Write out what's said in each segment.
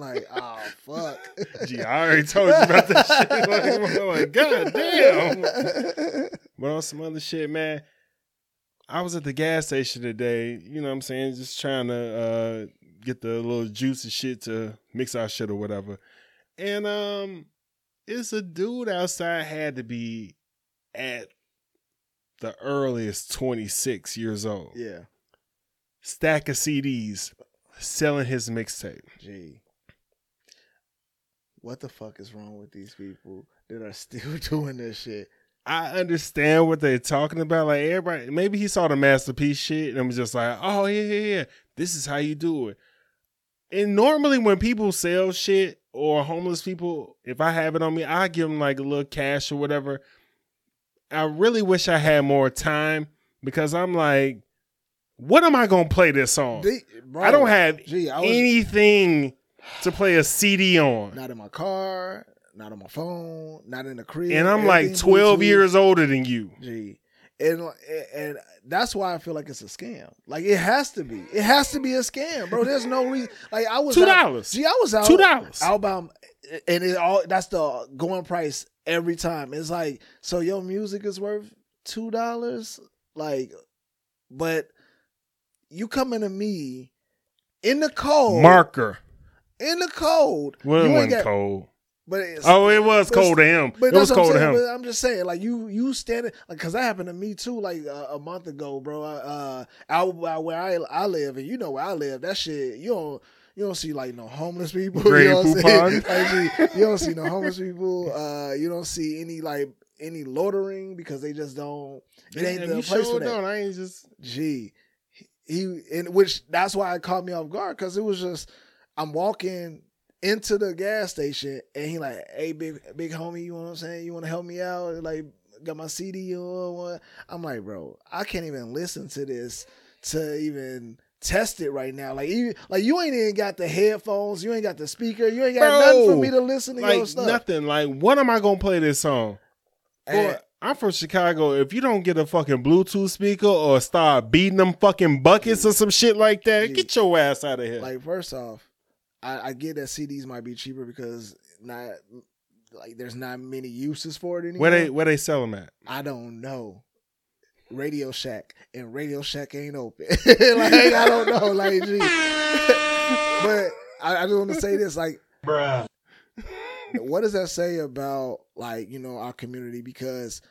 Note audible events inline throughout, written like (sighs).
like, oh fuck. (laughs) Gee, I already told you about that shit. (laughs) Like, I'm like, god damn. But on some other shit, man. I was at the gas station today, you know what I'm saying, just trying to uh, get the little juicy shit to mix our shit or whatever. And um it's a dude outside had to be at the earliest 26 years old. yeah. Stack of CDs selling his mixtape. Gee. What the fuck is wrong with these people that are (laughs) still doing this shit? I understand what they're talking about. Like everybody, maybe he saw the masterpiece shit and was just like, "Oh yeah, yeah, yeah, this is how you do it." And normally, when people sell shit or homeless people, if I have it on me, I give them like a little cash or whatever. I really wish I had more time because I'm like, what am I gonna play this song? They- bro, I don't have Gee, I was anything to play a CD on, not in my car, not on my phone, not in the crib. and I'm like 12 Bluetooth. years older than you. Gee. And and that's why I feel like it's a scam. Like it has to be. It has to be a scam, bro. There's no reason. Like I was Two dollars. Gee, I was out Two dollars. Outbound, and it all that's the going price every time. It's like so your music is worth two dollars, like, but you coming to me in the cold, Marker. In the cold. Well, it wasn't got- cold. But it's, Oh, it was cold to him. but It was cold I'm to saying. him. But I'm just saying, like you, you standing, like, cause that happened to me too, like uh, a month ago, bro. Uh, out out where I I live, and you know where I live, that shit, you don't. You don't see like no homeless people. (laughs) You, know what I'm saying? Like, you, you don't see no homeless people. Uh, you don't see any like any loitering because they just don't. It ain't the place sure for that. don't. I ain't just. Gee, he and which that's why it caught me off guard because it was just I'm walking into the gas station and he like, hey big big homie, you know what I'm saying? You want to help me out? Like got my CD on what? I'm like, bro, I can't even listen to this to even test it right now. Like even like you ain't even got the headphones, you ain't got the speaker, you ain't got Bro, nothing for me to listen to your stuff. nothing. Like what am I gonna play this song? Boy, I'm from Chicago. If you don't get a fucking Bluetooth speaker or start beating them fucking buckets or some shit like that, Yeah. get your ass out of here. Like first off, I, I get that CDs might be cheaper because not like there's not many uses for it anymore. where they where they sell them at? I don't know. Radio Shack and Radio Shack ain't open. (laughs) like I don't know. Like, gee. (laughs) but I, I just want to say this. Like, Bruh. what does that say about like you know our community? Because,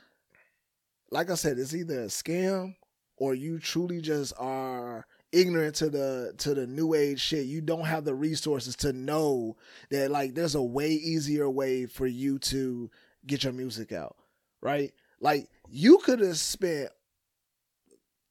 like I said, it's either a scam or you truly just are ignorant to the to the new age shit. You don't have the resources to know that like there's a way easier way for you to get your music out, right? Like you could have spent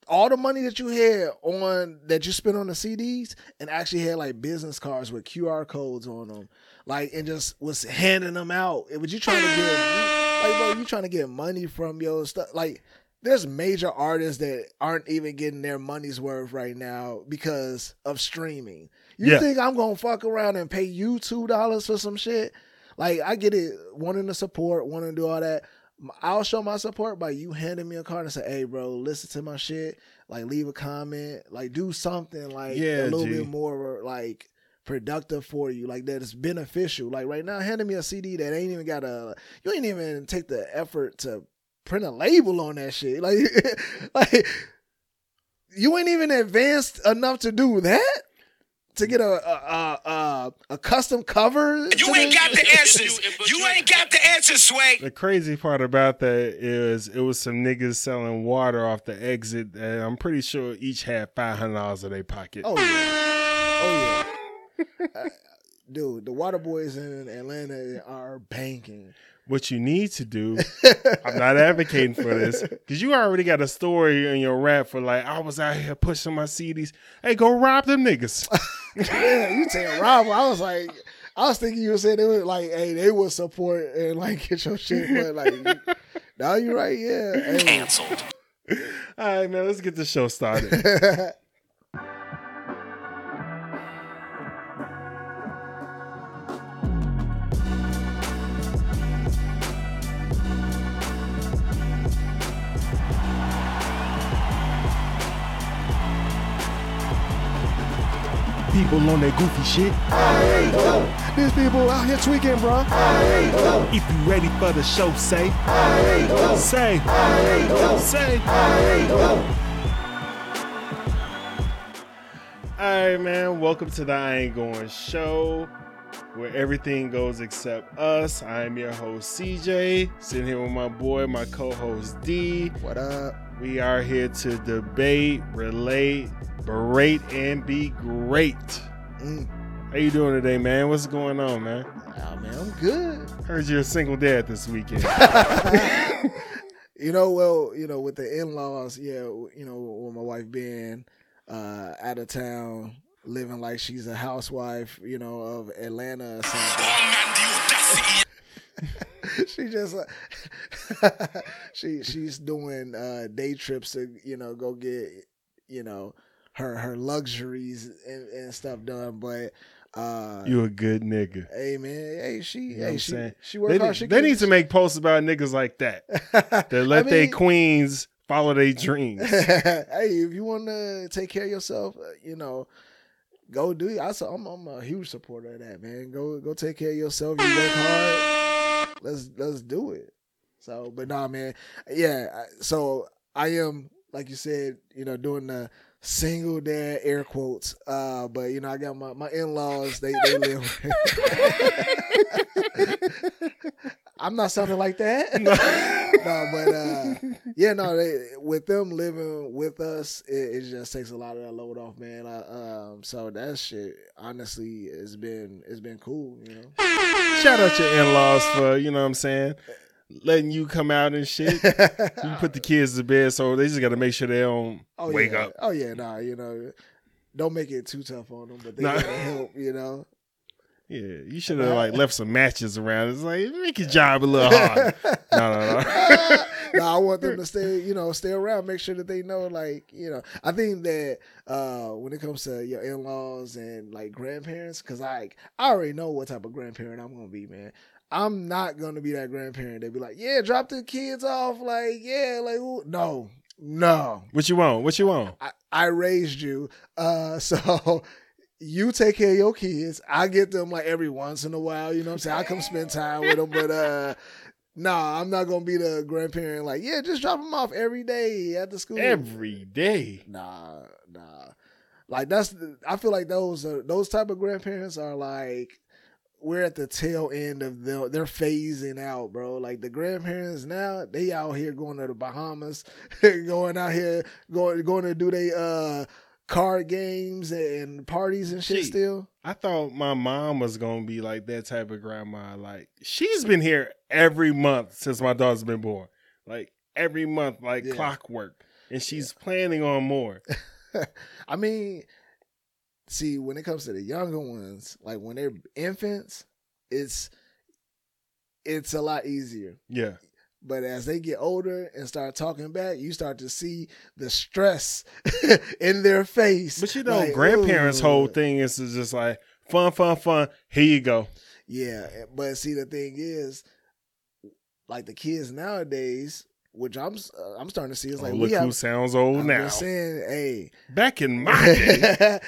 all the money that you had on that you spent on the CDs and actually had like business cards with QR codes on them, like and just was handing them out. But you trying to get like bro, you trying to get money from your stuff. Like there's major artists that aren't even getting their money's worth right now because of streaming. You Yeah. think I'm gonna fuck around and pay you two dollars for some shit? Like I get it, wanting to support, wanting to do all that. I'll show my support by you handing me a card and say, "Hey, bro, listen to my shit. Like, leave a comment. Like, do something like Yeah, a little G. bit more like productive for you. Like that is beneficial. Like right now, handing me a CD that ain't even got a. You ain't even take the effort to print a label on that shit. (laughs) Like, like you ain't even advanced enough to do that. To get a a a, a, a custom cover. You ain't got the answers. You ain't got the answers, Sway. The crazy part about that is it was some niggas selling water off the exit, and I'm pretty sure each had five hundred dollars in their pocket. Oh yeah. Oh yeah. (laughs) Uh, dude, the water boys in Atlanta are banking. What you need to do, (laughs) I'm not advocating for this, because you already got a story in your rap for like I was out here pushing my CDs. Hey, go rob them niggas. (laughs) yeah, you saying Rob? I was like, I was thinking you were saying they were like, hey, they would support and like get your shit, but like, now you're right, yeah. Hey. Canceled. All right, man, let's get the show started. (laughs) People on that goofy shit. These people out here tweaking, bro. If you ready for the show, say, say, say. All right, man. Welcome to the I Ain't Going Show, where everything goes except us. I am your host CJ, sitting here with my boy, my co-host Dee. What up? We are here to debate, relate, berate, and be great. Mm. How you doing today, man? What's going on, man? Oh, man, I'm good. Heard you're a single dad this weekend. (laughs) You know, well, you know, with the in-laws, yeah, you know, with my wife being uh, out of town, living like she's a housewife, you know, of Atlanta or something. One man, the audacity. she just uh, (laughs) she she's doing uh, day trips to you know go get you know her her luxuries and, and stuff done, but. Uh, you a good nigga. Hey man, hey she, You know hey she, saying? she work They, hard. She they need to make posts about niggas like that. (laughs) That let I their queens follow their (laughs) dreams. hey, if you want to take care of yourself, uh, you know, go do it. I saw, I'm, I'm a huge supporter of that, man. Go go take care of yourself. You work hard. Let's let's do it. So, but nah, man. Yeah. So I am, like you said, you know, doing the single dad air quotes. Uh, but you know, I got my my in laws. They they (laughs) live. (laughs) I'm not sounding like that. (laughs) no, but uh, yeah, no, they, with them living with us, it, it just takes a lot of that load off, man. I, um, so that shit, honestly, it's been it's been cool, you know. Shout out your in-laws for, you know what I'm saying, letting you come out and shit. You put the kids to bed, so they just got to make sure they don't oh, wake yeah. up. Oh yeah, nah, you know, don't make it too tough on them, but they Nah. gotta help, you know. Yeah, you should have like left some matches around. It's like make your job a little hard. (laughs) no, no, no. (laughs) no, I want them to stay, you know, stay around, make sure that they know, like, you know, I think that uh when it comes to your in laws and like grandparents, because like I already know what type of grandparent I'm gonna be, man. I'm not gonna be that grandparent They'd be like, yeah, drop the kids off, like, yeah, like, ooh. no, no. What you want? What you want? I, I raised you, uh, (laughs) so you take care of your kids. I get them like every once in a while. You know what I'm saying? I come spend time with them, but uh, nah, I'm not gonna be the grandparent. Like, yeah, just drop them off every day at the school. Every day. Nah, nah. Like that's. I feel like those are those type of grandparents are like. We're at the tail end of them. They're phasing out, bro. Like the grandparents now, they out here going to the Bahamas, (laughs) going out here, going going to do they uh card games and parties and shit. Gee. Still, I thought my mom was gonna be like that type of grandma. Like she's been here every month since my daughter's been born. Like every month, like Yeah. clockwork. And she's planning on more. (laughs) I mean, see, when it comes to the younger ones, like when they're infants, it's it's a lot easier. Yeah. But as they get older and start talking back, you start to see the stress (laughs) in their face. But you know, Like, grandparents' ooh. whole thing is just like fun, fun, fun. Here you go. Yeah, but see, the thing is, like the kids nowadays, which I'm uh, I'm starting to see is like oh, look who have. sounds old I'm now. just saying, hey, Back in my (laughs) day,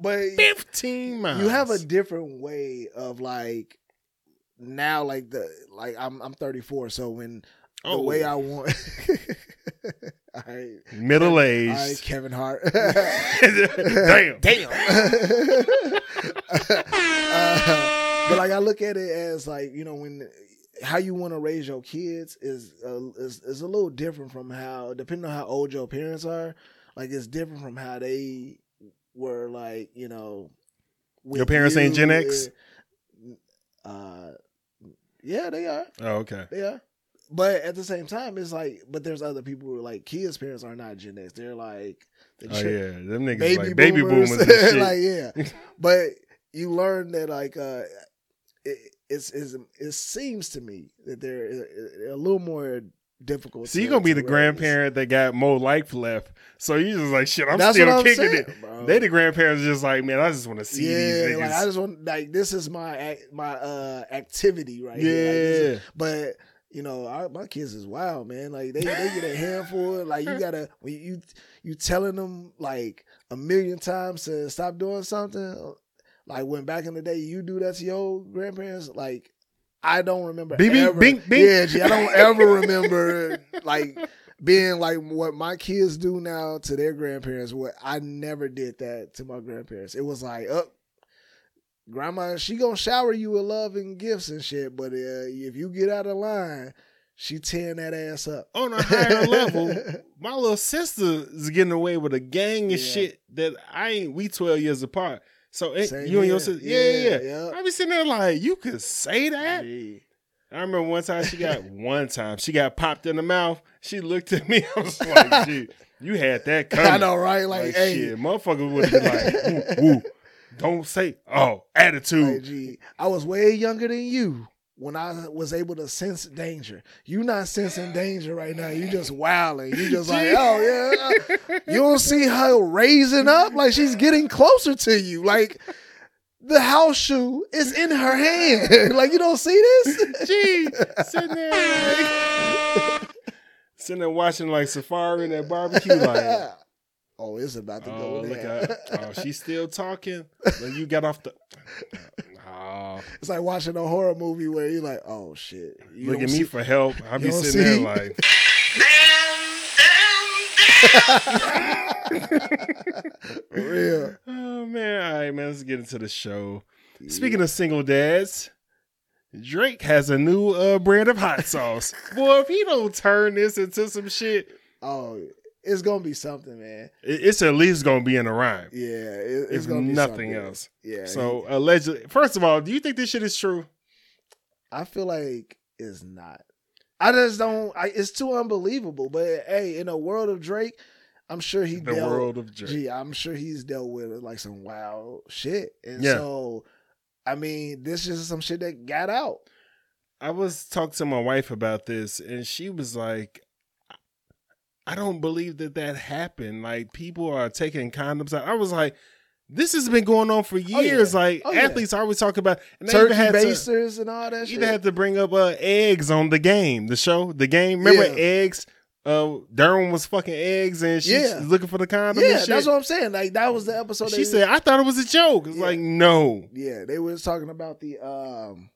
but fifteen miles. you have a different way of like now, like the like I'm I'm 34, so when the Oh. way I want, (laughs) all right, middle all right, aged. Kevin Hart. (laughs) Damn. Damn. uh, but like I look at it as like you know when how you want to raise your kids is, uh, is is a little different from how depending on how old your parents are. Like it's different from how they were like you know. Your parents ain't Gen X? Uh, yeah, they are. Oh, okay. They are. But at the same time, it's like, but there's other people who are like kids' parents are not Gen X. They're like the Oh yeah, them niggas baby like baby boomers, boomers, and (laughs) shit. like yeah. (laughs) But you learn that like uh, it, it's, it's it seems to me that they're a, a little more difficult. so you to- gonna be the raise. grandparent that got more life left. So you just like shit. I'm That's still I'm kicking saying, it. bro. They the grandparents just like man. I just want to see these yeah, niggas. like I just want like this is my my uh activity right here. Like, is- yeah, But you know, our, my kids is wild, man. Like they, they get a handful. Like you gotta when you you telling them like a million times to stop doing something. Like when back in the day you do that to your grandparents, like I don't remember Bing, bing, ever. bing, bing. Yeah, G, I don't ever remember like being like what my kids do now to their grandparents. What I never did that to my grandparents. It was like, up, grandma, she gonna shower you with love and gifts and shit. But uh, if you get out of line, she tearing that ass up. On a higher level, (laughs) my little sister is getting away with a gang of Yeah. shit that I ain't. We twelve years apart. So it, Same you and your sister, yeah, yeah, yeah. I be sitting there like, you could say that. I remember one time she got (laughs) one time she got popped in the mouth. She looked at me. (laughs) I was like, "Gee, you had that (laughs) coming." I know, right? Like, Like, hey, shit, motherfucker would be like, "Woo, woo, don't say, oh, attitude." gee, I was way younger than you when I was able to sense danger. You not sensing danger right now. You just wilding. You just like, oh (laughs) yeah. You don't see her raising up like she's getting closer to you. Like the house shoe is in her hand. (laughs) like you don't see this. Gee, sitting there, sitting there watching like Safari and that barbecue, like, (laughs) oh, it's about to oh, go look there. oh, she's still talking. When you got off the, oh, It's like watching a horror movie where you're like, oh shit. You look at me see- for help. I'll be sitting see? there like. (laughs) For real. Oh man, all right, man. Let's get into the show. Speaking of single dads, Drake has a new uh, brand of hot sauce. (laughs) Boy, if he don't turn this into some shit, Oh, it's gonna be something, man. it's at least gonna be in a rhyme. Yeah, it, it's If gonna be nothing else. Yeah. So allegedly, first of all, do you think this shit is true? I feel like it's not. I just don't. I, it's too unbelievable. But hey, in a world of Drake, I'm sure he The dealt. world of Drake. Gee, I'm sure he's dealt with like some wild shit, and Yeah. so. I mean, this is some shit that got out. I was talking to my wife about this, and she was like, "I don't believe that that happened. Like people are taking condoms out." I was like, "This has been going on for yeah. years. Like Oh, yeah. athletes always talk about and Turkey had to- and all that shit. Even had to bring up uh, eggs on the game, the show, the game. Remember Yeah. eggs? Uh, Durham was fucking eggs, and she's Yeah. looking for the condom. yeah, that's what I'm saying. Like that was the episode. she said. I thought it was a joke. It's Yeah. like no, Yeah, they was talking about the um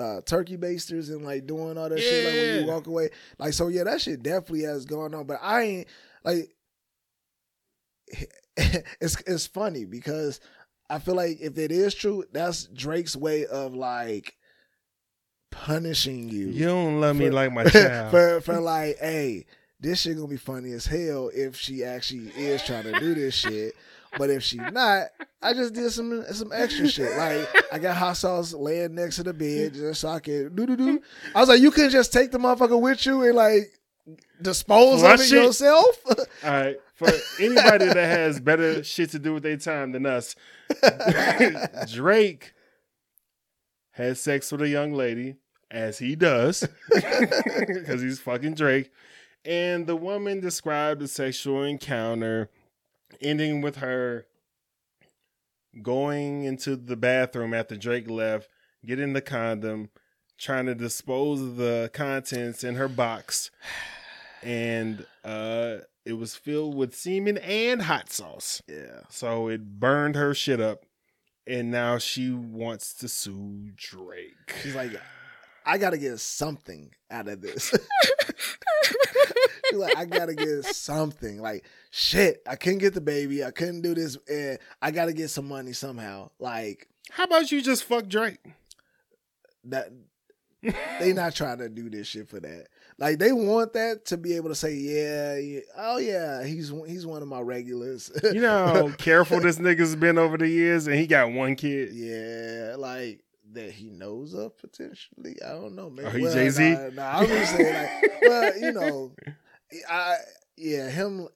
uh turkey basters and like doing all that shit like when you walk away. Like so yeah, that shit definitely has gone on. But I ain't like (laughs) it's it's funny because I feel like if it is true, that's Drake's way of like punishing you. you don't love me like my (laughs) child. for for like, hey, this shit gonna be funny as hell if she actually is trying to do this shit. (laughs) But if she not, I just did some some extra shit. Like I got hot sauce laying next to the bed just so I can do do do. I was like, you couldn't just take the motherfucker with you and like dispose of it it? yourself. (laughs) All right, for anybody that has better shit to do with their time than us, (laughs) Drake had sex with a young lady, as he does, (laughs) because he's fucking Drake. And the woman described the sexual encounter ending with her going into the bathroom after Drake left, getting the condom, trying to dispose of the contents in her box. And uh it was filled with semen and hot sauce. yeah. So it burned her shit up. And now she wants to sue Drake. She's like, I gotta get something out of this. (laughs) (laughs) Like, I gotta get something. Like, shit, I couldn't get the baby. I couldn't do this. And I gotta get some money somehow. Like How about you just fuck Drake? that. (laughs) They not trying to do this shit for that. Like they want that to be able to say, yeah, yeah oh yeah, he's he's one of my regulars. You know how (laughs) careful this nigga's been over the years and he got one kid. Yeah, like that he knows of potentially. I don't know. Man. Are he well, Jay-Z? Nah, nah, I'm just saying, like, well, you know, (laughs) I yeah, him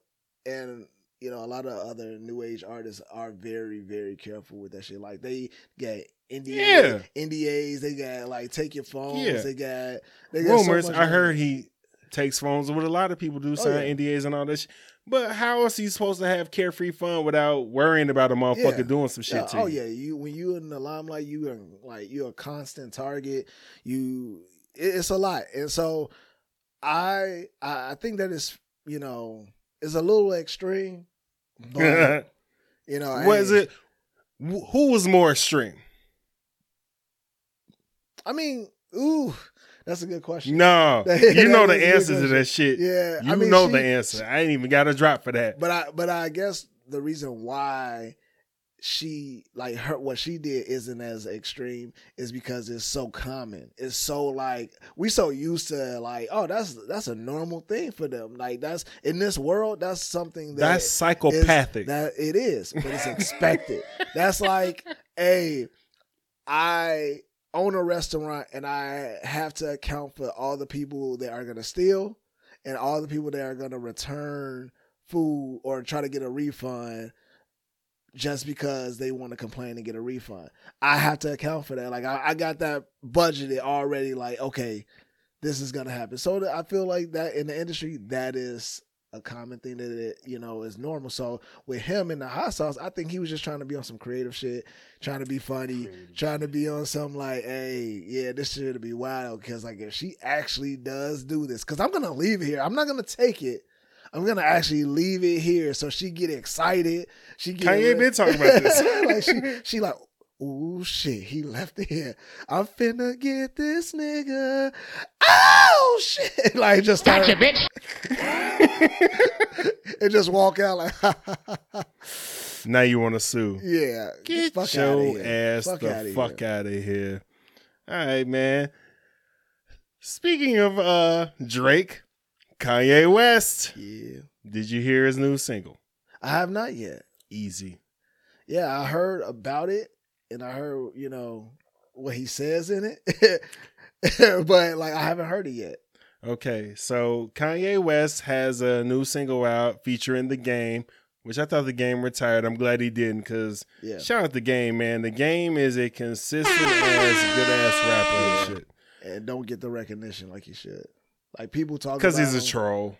and you know a lot of other new age artists are very very careful with that shit. Like they got NDA, Yeah. NDAs. They got like take your phones. Yeah. They got they got so Rumors, much I heard he takes phones with a lot of people do oh, sign Oh, yeah. NDAs and all this. But how else he supposed to have carefree fun without worrying about a motherfucker Yeah. doing some shit Yeah, to oh you? Oh yeah, you when you in the limelight, you are like you're a constant target. You it's a lot, and so I I think that is you know is a little extreme, but (laughs) you know what is hey, it? who was more extreme? I mean, ooh, that's a good question. No, (laughs) you know the answer to that shit. Yeah, You I mean, know she- the answer. I ain't even got a drop for that. But I but I guess the reason why she like her what she did isn't as extreme is because it's so common. It's so like we so used to like oh that's that's a normal thing for them. Like that's in this world that's something that That's is- psychopathic. that it is, but it's expected. that's like (laughs) hey, I own a restaurant and I have to account for all the people that are gonna steal and all the people that are gonna return food or try to get a refund just because they want to complain and get a refund. I have to account for that. Like I, I got that budgeted already. Like okay, this is gonna happen. So I feel like that in the industry, that is a common thing that it, you know is normal. So with him in the hot sauce, I think he was just trying to be on some creative shit, trying to be funny, trying to be on some like, hey, yeah, this should be wild. Because like if she actually does do this, because I'm gonna leave here. I'm not gonna take it. I'm gonna actually leave it here so she get excited. She get Kanye been talking about this. (laughs) like she she like, oh shit, he left it here. I'm finna get this nigga. Oh shit! (laughs) Like just start Gotcha, bitch. (laughs) and just walk out like, now you want to sue? yeah, Get fuck your ass Fuck the outta fuck out of here. All right, man. Speaking of uh Drake, Kanye West, Yeah, did you hear his new single? I have not yet. Eazy. Yeah, I heard about it, and I heard you know what he says in it, (laughs) but like I haven't heard it yet. Okay, so Kanye West has a new single out featuring the game, which I thought the game retired. I'm glad he didn't because Yeah, shout out the game, man. The game is a consistent ass good ass rapper and shit. and don't get the recognition like he should. Like people talk Because he's a troll.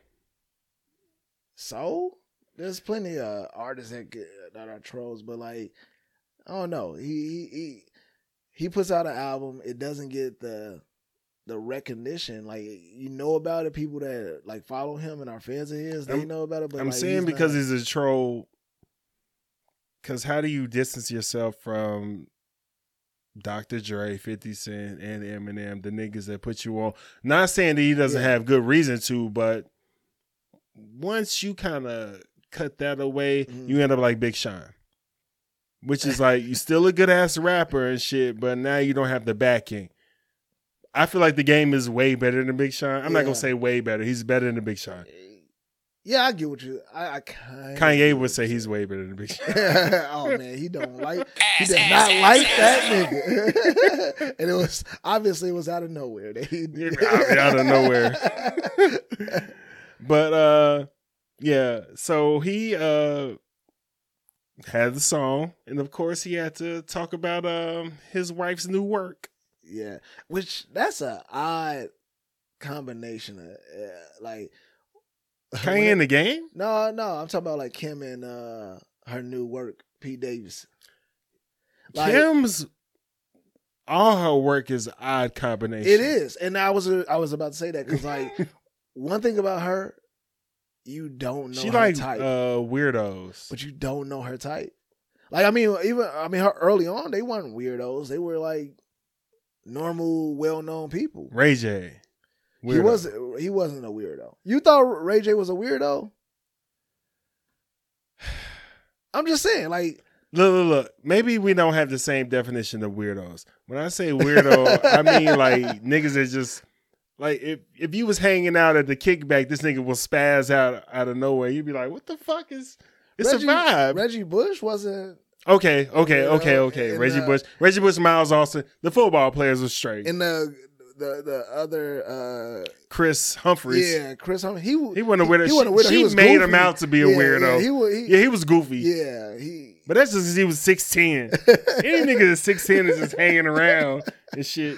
So there's plenty of artists that get, that are trolls, but like I don't know. He he he, he puts out an album. It doesn't get the the recognition. Like you know about it. People that like follow him and are fans of his, they I'm- know about it. But I'm like, saying he's because not- he's a troll. Because how do you distance yourself from Dr. Dre, 50 Cent, and Eminem, the niggas that put you on? Not saying that he doesn't Yeah. have good reason to, but once you kind of cut that away, Mhm. you end up like Big Sean. Which is like, you still a good ass rapper and shit, but now you don't have the backing. I feel like the game is way better than Big Sean. I'm not gonna say way better. He's better than Big Sean. Yeah, I get what you. I, I kind Kanye would say he's way better than Big Sean. oh man, he don't like. He (laughs) did not like that nigga, (laughs) and it was obviously it was out of nowhere. That he (laughs) out of nowhere. but uh yeah, so he uh had the song and of course he had to talk about um his wife's new work. Yeah, which that's a odd combination of uh, like Kanye in the game? No, no, I'm talking about like Kim and uh her new work, Pete Davis. Like, Kim's all her work is odd combination. It is, and I was I was about to say that because like (laughs) one thing about her, you don't know She her like type, uh weirdos. but you don't know her type. Like I mean, even I mean, her early on they weren't weirdos; they were like normal, well-known people. Ray J. He Weirdo. was he wasn't a weirdo. You thought Ray J was a weirdo? (sighs) I'm just saying, like Look, look, look. Maybe we don't have the same definition of weirdos. When I say weirdo, I mean (laughs) like niggas that just like if if you was hanging out at the kickback, this nigga will spaz out out of nowhere. You'd be like, "What the fuck is?" It's Reggie, a vibe. Reggie Bush wasn't okay, okay, okay, okay. and, Reggie uh, Bush, Reggie Bush, Miles Austin, the football players were straight. in the the the other uh Kris Humphries, yeah Kris Humphrey he he wasn't a weirdo. he wasn't a. She He was made goofy. him out to be a Yeah, weirdo. Yeah, he was. He, yeah, he was goofy. yeah, he. But that's just because he was six ten. (laughs) Any nigga that's six ten is just hanging around and shit.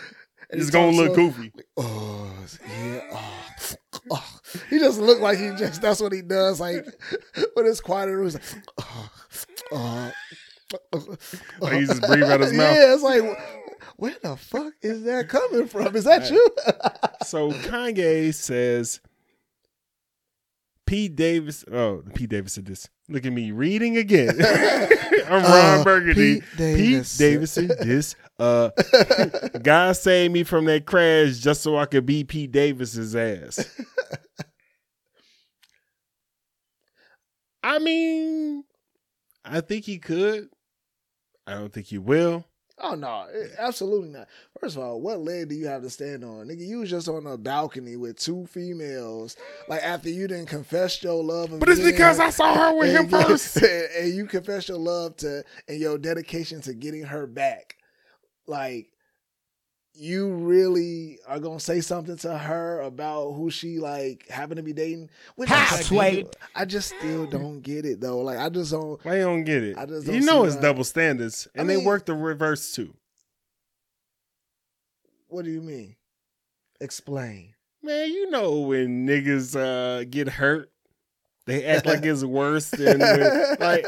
And It's gonna look so- goofy. Oh yeah. Oh, oh. He just looked like he just. That's what he does. Like (laughs) when it's quiet room, he's like, oh, oh, Like he just breathe out his (laughs) mouth. Yeah, it's like, where the fuck is that coming from? Is that you? (laughs) So Kanye says Pete Davis. Oh, Pete Davis said this. Look at me reading again. (laughs) I'm Ron Uh, Burgundy. Pete Pete Davidson. Davidson. This uh God saved me from that crash just so I could beat Pete Davis's ass. I mean, I think he could. I don't think he will. Oh no, eh, absolutely not. First of all, what leg do you have to stand on, nigga? You was just on a balcony with two females, like after you didn't confess your love. But it's being- because I saw her with him you- (laughs) first. and you confess your love to and your dedication to getting her back. Like, you really are gonna say something to her about who she like happened to be dating? Which How, I, Sway? I just still don't get it though. Like, I just don't. Why you don't get it? I just You don't know it's why. double standards, I and mean- they work the reverse too. What do you mean? Explain. Man, you know when niggas uh, get hurt, they act like it's worse than when, like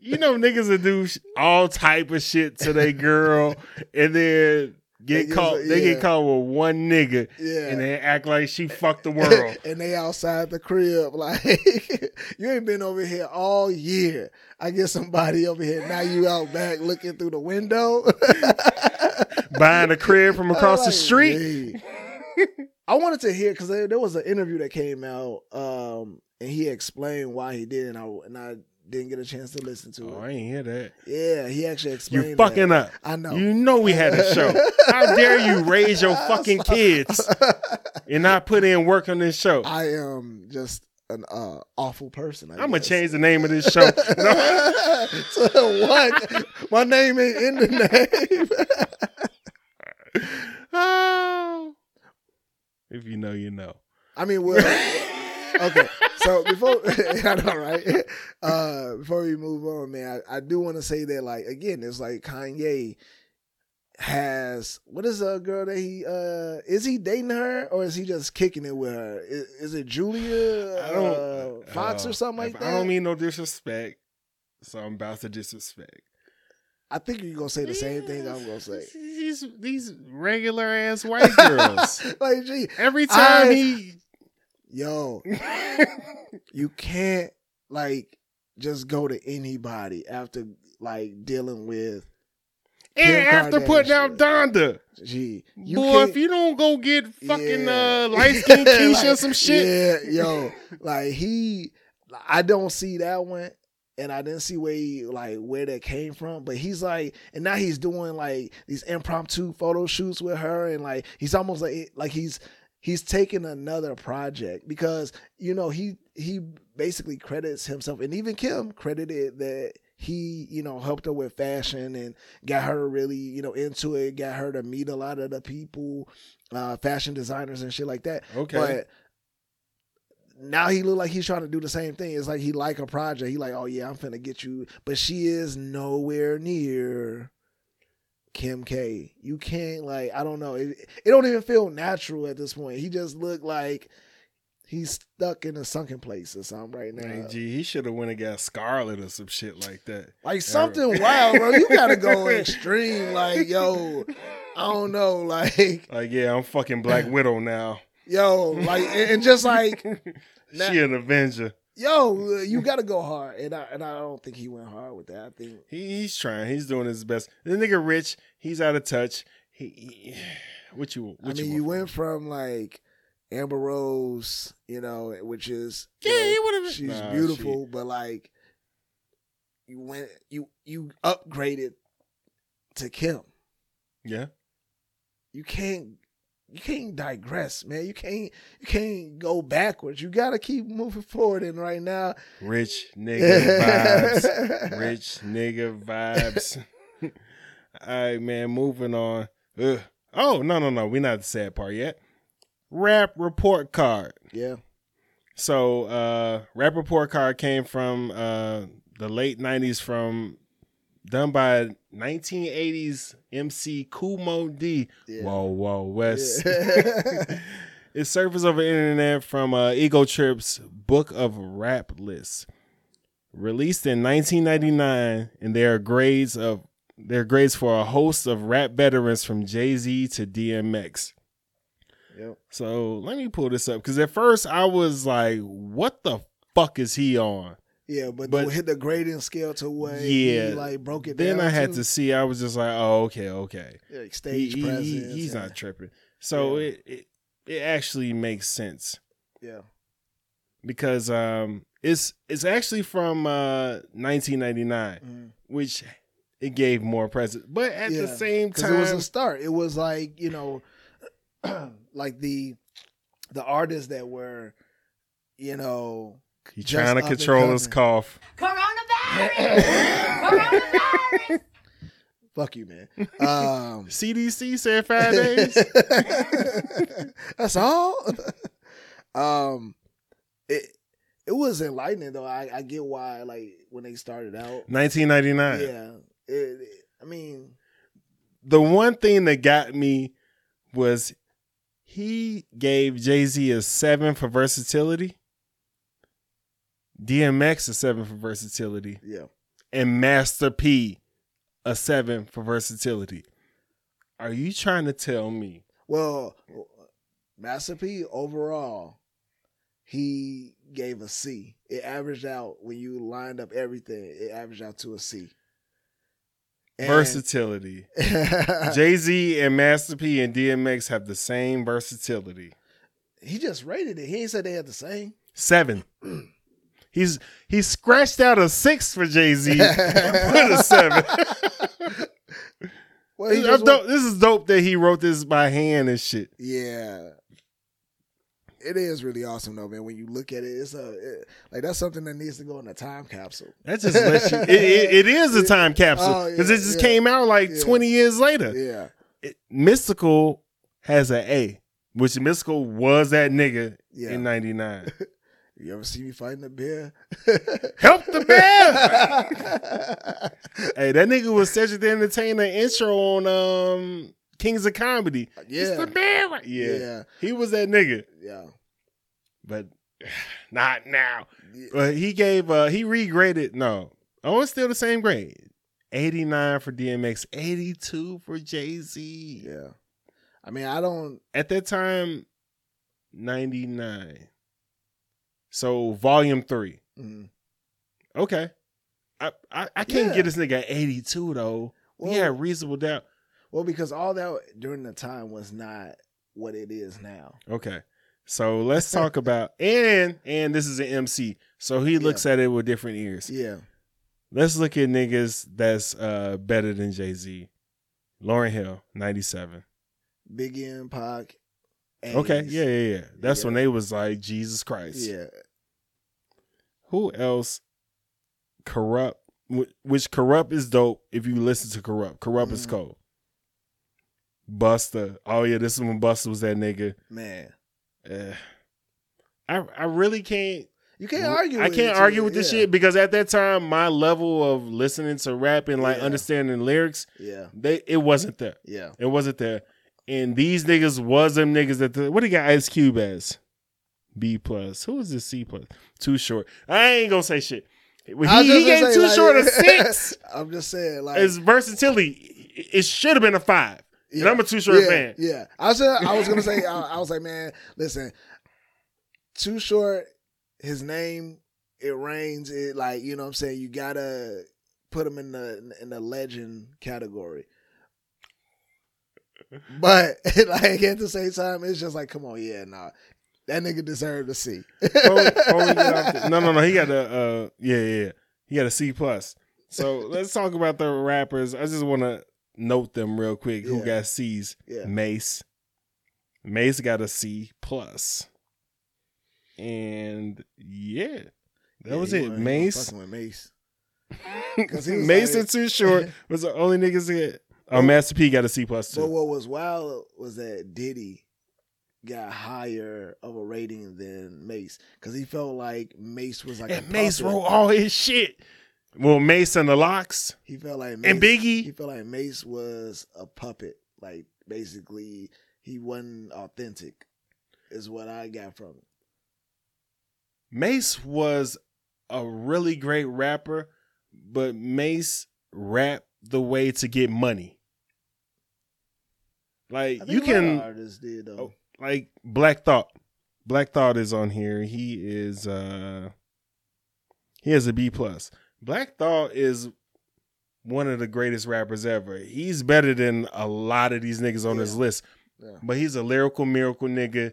you know niggas that do all type of shit to their girl, and then get They just- caught. They yeah. get caught with one nigga, Yeah. and they act like she fucked the (laughs) world. and they outside the crib (laughs) like you ain't been over here all year. I get somebody over here now. You out back looking through the window, (laughs) Buying a crib from across the street. I wanted to hear because there, there was an interview that came out, um, and he explained why he did, and I and I didn't get a chance to listen to it. Oh, I it. ain't hear that. Yeah, he actually explained. You fucking that. up. I know. You know we had a show. How (laughs) dare you raise your fucking kids and not put in work on this show? I am just an uh, awful person. I I'm gonna change the name of this show. (laughs) No. so what? My name ain't in the name. (laughs) oh. If you know, you know. I mean, well, okay. So before (laughs) I know, right? Uh, before we move on, man, I, I do want to say that, like, again, it's like Kanye has what is a girl that he uh is he dating her or is he just kicking it with her? Is, is it Julia I don't uh, Fox uh, or something like that? I don't mean no disrespect, so I'm about to disrespect. I think you're gonna say the same thing I'm gonna say. These these regular ass white girls. (laughs) like, gee, Every time I- he, yo, (laughs) you can't like just go to anybody after like dealing with and after putting out Donda, gee you boy, if you don't go get fucking Yeah. uh, (laughs) light skinned Keisha Like, or some shit, yeah yo (laughs) like he I don't see that one and I didn't see where he like where that came from but he's like and now he's doing like these impromptu photo shoots with her and like he's almost like like he's he's taking another project because you know he he basically credits himself and even Kim credited that he you know helped her with fashion and got her really you know into it got her to meet a lot of the people uh fashion designers and shit like that okay. but now he look like he's trying to do the same thing. It's like he like a project. He like, oh yeah, I'm finna get you, but she is nowhere near Kim K. You can't like, I don't know. It, it don't even feel natural at this point. He just look like he's stuck in a sunken place or something right now. Man, gee, he should have went and got Scarlett or some shit like that. Like something wild, bro. You gotta go (laughs) extreme. Like, yo, I don't know. Like, (laughs) Like, yeah, I'm fucking Black Widow now. yo, like, and, and just like, (laughs) she an Avenger. Yo, uh, you gotta go hard. And I and I don't think he went hard with that. I think He, he's trying. He's doing his best. The nigga rich. He's out of touch. He, he (sighs) what you? What I mean, you, you want went from like Amber Rose, you know, which is you Yeah, know, he would've- She's Nah, beautiful, but like you went, you you upgraded to Kim. Yeah. You can't. You can't digress, man. You can't. You can't go backwards. You gotta keep moving forward. And right now, Rich nigga vibes. (laughs) Rich nigga vibes. (laughs) All right, man. Moving on. Ugh. Oh no no no. We're not the sad part yet. Rap report card. Yeah, So uh rap report card came from uh the late nineties from done by 1980s MC Kool Moe Dee. Yeah. Whoa whoa West. Yeah. (laughs) it surfaced over the internet from uh, Ego Trip's Book of Rap Lists, released in 1999, and there are grades of there are grades for a host of rap veterans from Jay Z to DMX. Yep. So let me pull this up because at first I was like, "What the fuck is he on?" Yeah, but, But- hit the grading scale to where Yeah. he like broke it down. Then. I had to, to see. I was just like, oh, okay, okay. like stage he- he- presence. he's and- not tripping. So Yeah. it, it it actually makes sense Yeah. because um it's it's actually from uh 1999, Mhm. which it gave more presence, but at the same time, it was a start. It was like you know, (clears throat) like the the artists that were, you know, he's just trying to control his cough. Coronavirus! Coronavirus! fuck you, man. Um, (laughs) CDC said five days. (laughs) That's all. um, it it was enlightening though. I, I get why like when they started out. 1999. Yeah, it, it- I mean, the one thing that got me was he gave Jay Z a seven for versatility, DMX a seven for versatility, yeah. and Master P a seven for versatility. Are you trying to tell me Well, Master P overall, he gave a C. It averaged out when you lined up everything. It averaged out to a C. And- versatility? (laughs) Jay Z and Master P and DMX have the same versatility. he just rated it. He ain't said they had the same. Seven. (clears throat) He's he scratched out a six for Jay Z. Put (laughs) a seven. (laughs) Well, This, dope. this is dope that he wrote this by hand and shit. Yeah. It is really awesome though, man. When you look at it, it's a it, like that's something that needs to go in a time capsule. That just lets you. (laughs) It, it, it is a time capsule Oh, because yeah, it just yeah. came out like Yeah. twenty years later. Yeah, Mystikal has an A, which Mystikal was that nigga in '99. You ever see me fighting a bear? (laughs) Help the bear! (laughs) hey, that nigga was Cedric the Entertainer intro on um Kings of Comedy. It's yeah, the bear. right- Yeah. yeah, he was that nigga, yeah. but (sighs) not now. Yeah. But he gave uh he regraded no. Oh, it's still the same grade. 89 for DMX, 82 for Jay-Z. Yeah. I mean, I don't. At that time, 99. So volume three. mm. Okay. I I, I can't Yeah. get this nigga 82 though. Well, yeah, reasonable doubt. well, because all that during the time was not what it is now. Okay. So let's talk (laughs) about and and this is an MC. So he looks at it with different ears. Yeah, Let's look at niggas that's uh better than Jay-Z. Lauryn Hill, 97. Biggie and Pac. Okay, yeah, yeah, yeah. That's Yeah. when they was like Jesus Christ. yeah. Who else? Kurupt, which Kurupt is dope. If you listen to Kurupt, Kurupt is Mhm. cold. Busta. Oh yeah, this is when Busta was that nigga. Man, Eh. I I really can't. you can't argue. I can't argue with this yeah. shit because at that time, my level of listening to rap and like Yeah. understanding lyrics, Yeah, they it wasn't there. yeah. It wasn't there. And these niggas was them niggas that the, what do you got Ice Cube as? B plus. Who is this C plus? Too short. I ain't gonna say shit. When he, he gave say, too like- short a six. (laughs) I'm just saying, like, His versatility, it should have been a five. And I'm a too short yeah, fan. Yeah, I was. I was gonna say. I, I was like, man, listen, too short. His name, it rains. It like you know. what I'm saying you gotta put him in the in the legend category. But (laughs) like at the same time, it's just like, come on, yeah, nah, that nigga deserved a C. Before we- before we (laughs) the- no, no, no. He got a uh, yeah, yeah. He got a C plus. So (laughs) let's talk about the rappers. I just want to note them real quick. Who Yeah. got C's? Yeah. Mase. Mase got a C plus. And yeah, that Yeah, was it. wasn't- he wasn't Mase. Mase. (laughs) 'Cause he Mase like- and Too Short was the only niggas that. Oh, Master P got a C plus too. But what was wild was that Diddy got higher of a rating than Mase because he felt like Mase was like And a Mase wrote all his shit. Well, Mase and the LOX He felt like Mase, and Biggie. He felt like Mase was a puppet. Like basically, he wasn't authentic. Is what I got from it. Mase was a really great rapper, but Mase rapped the way to get money. Like you a lot of can artists did though. Oh. Like Black Thought. Black Thought is on here. He is uh He has a B plus. Black Thought is one of the greatest rappers ever. He's better than a lot of these niggas on this list. Yeah. But he's a lyrical miracle nigga.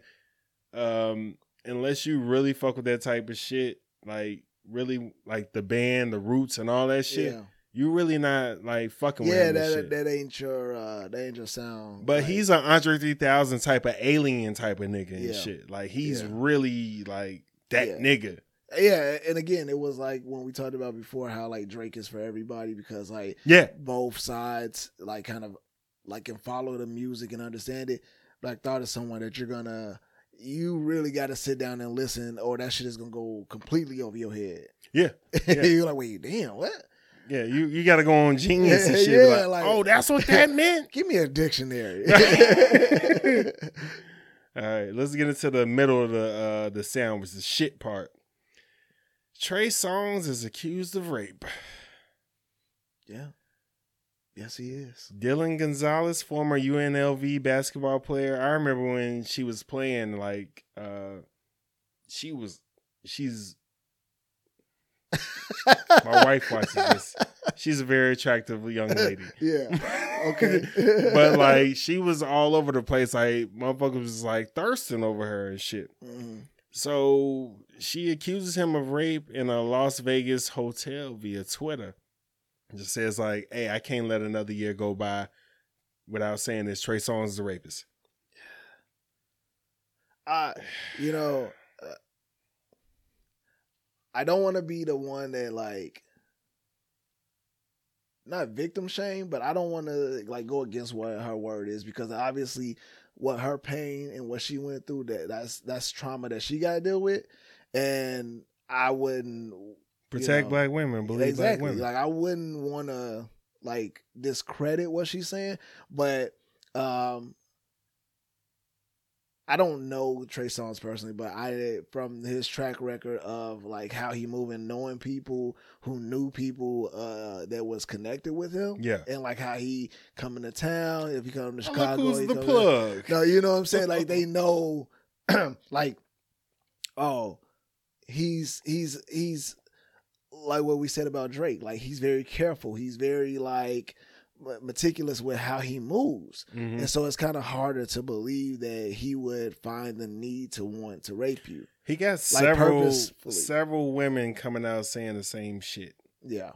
Um, unless you really fuck with that type of shit, like really like the band, the roots, and all that shit, Yeah, you really not like fucking with yeah, and shit. that that ain't your uh, that ain't your sound. But like, he's an Andre 3000 type of alien type of nigga and Yeah. shit. Like he's Yeah. really like that Yeah. nigga. yeah, and again, it was like when we talked about before how like Drake is for everybody because like Yeah. both sides like kind of like can follow the music and understand it. Black Thought is someone that you're gonna you really got to sit down and listen, or that shit is gonna go completely over your head. Yeah. (laughs) Yeah. you're like, wait, damn, what? Yeah, you you got to go on Genius and shit. yeah, like, like- oh, that's what that (laughs) meant. Give me a dictionary. (laughs) (laughs) All right, let's get into the middle of the uh the sound, which is the shit part. Trey Songz is accused of rape. yeah. Yes, he is. Dylan Gonzalez, former UNLV basketball player. I remember when she was playing, like, uh, she was, she's, my wife watches this. She's a very attractive young (laughs) lady. Yeah. Okay. (laughs) but like, she was all over the place. Like, motherfuckers was like thirsting over her and shit. Mhm. So she accuses him of rape in a Las Vegas hotel via Twitter. Just says like, "Hey, I can't let another year go by without saying this. Trey Songz is the rapist." I, you know, I don't want to be the one that like, not victim shame, but I don't want to like go against what her word is because obviously what her pain and what she went through that that's that's trauma that she got to deal with, and I wouldn't Protect know, black women, believe exactly black women. like I wouldn't want to like discredit what she's saying, but um I don't know Trey Songz personally, but I from his track record of like how he moving, knowing people who knew people uh that was connected with him, yeah. and like how he coming to town. If he come to Chicago, look who's he the come to- plug. no, you know what I'm saying? Like they (laughs) know (clears throat) like oh, he's he's he's like what we said about Drake. Like he's very careful. He's very like meticulous with how he moves. Mhm. And so it's kind of harder to believe that he would find the need to want to rape you. He got Like, several several women coming out saying the same shit. Yeah.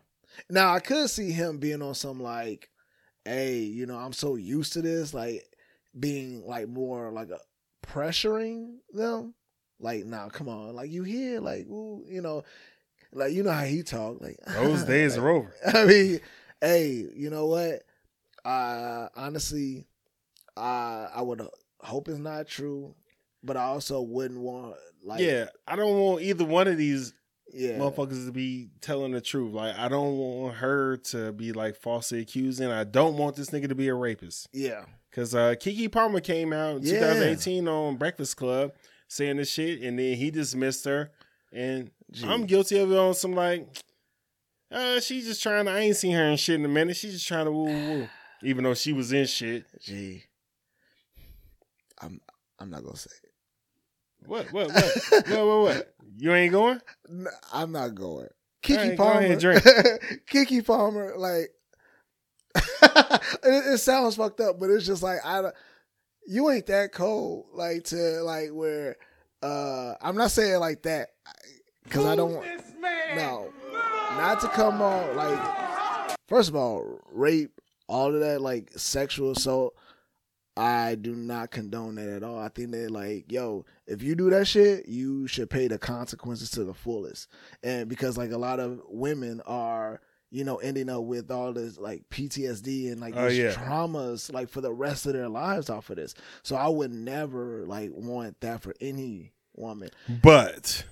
Now I could see him being on some like, hey, you know, I'm so used to this, like being like more like a pressuring them. Like, nah, come on, like you here, like, ooh, you know, like you know how he talk, like Those (laughs) days like, are over. (laughs) I mean, hey, you know what? Uh honestly, uh, I would hope it's not true, but I also wouldn't want like yeah, I don't want either one of these yeah, motherfuckers to be telling the truth. Like, I don't want her to be like falsely accusing. I don't want this nigga to be a rapist. yeah, Cause uh, Keke Palmer came out in Yeah. 2018 on Breakfast Club saying this shit, and then he dismissed her. And Gee. I'm guilty of it on some like, uh, she's just trying to. I ain't seen her in shit in a minute. She's just trying to woo woo, woo. even though she was in shit. Gee, I'm I'm not gonna say it. What? What? What? (laughs) what? What? What? You ain't going? I'm not going. Keke right, go Palmer, ahead, drink. (laughs) Keke Palmer, like (laughs) it, it sounds fucked up, but it's just like I, don't- you ain't that cold, like to like where uh I'm not saying like that because I don't want no, not to come on like first of all, rape, all of that, like sexual assault. I do not condone that at all. I think that like, yo, if you do that shit, you should pay the consequences to the fullest. And because like a lot of women are, you know, ending up with all this like PTSD and like Oh, these yeah. traumas like for the rest of their lives off of this. So I would never like want that for any woman. But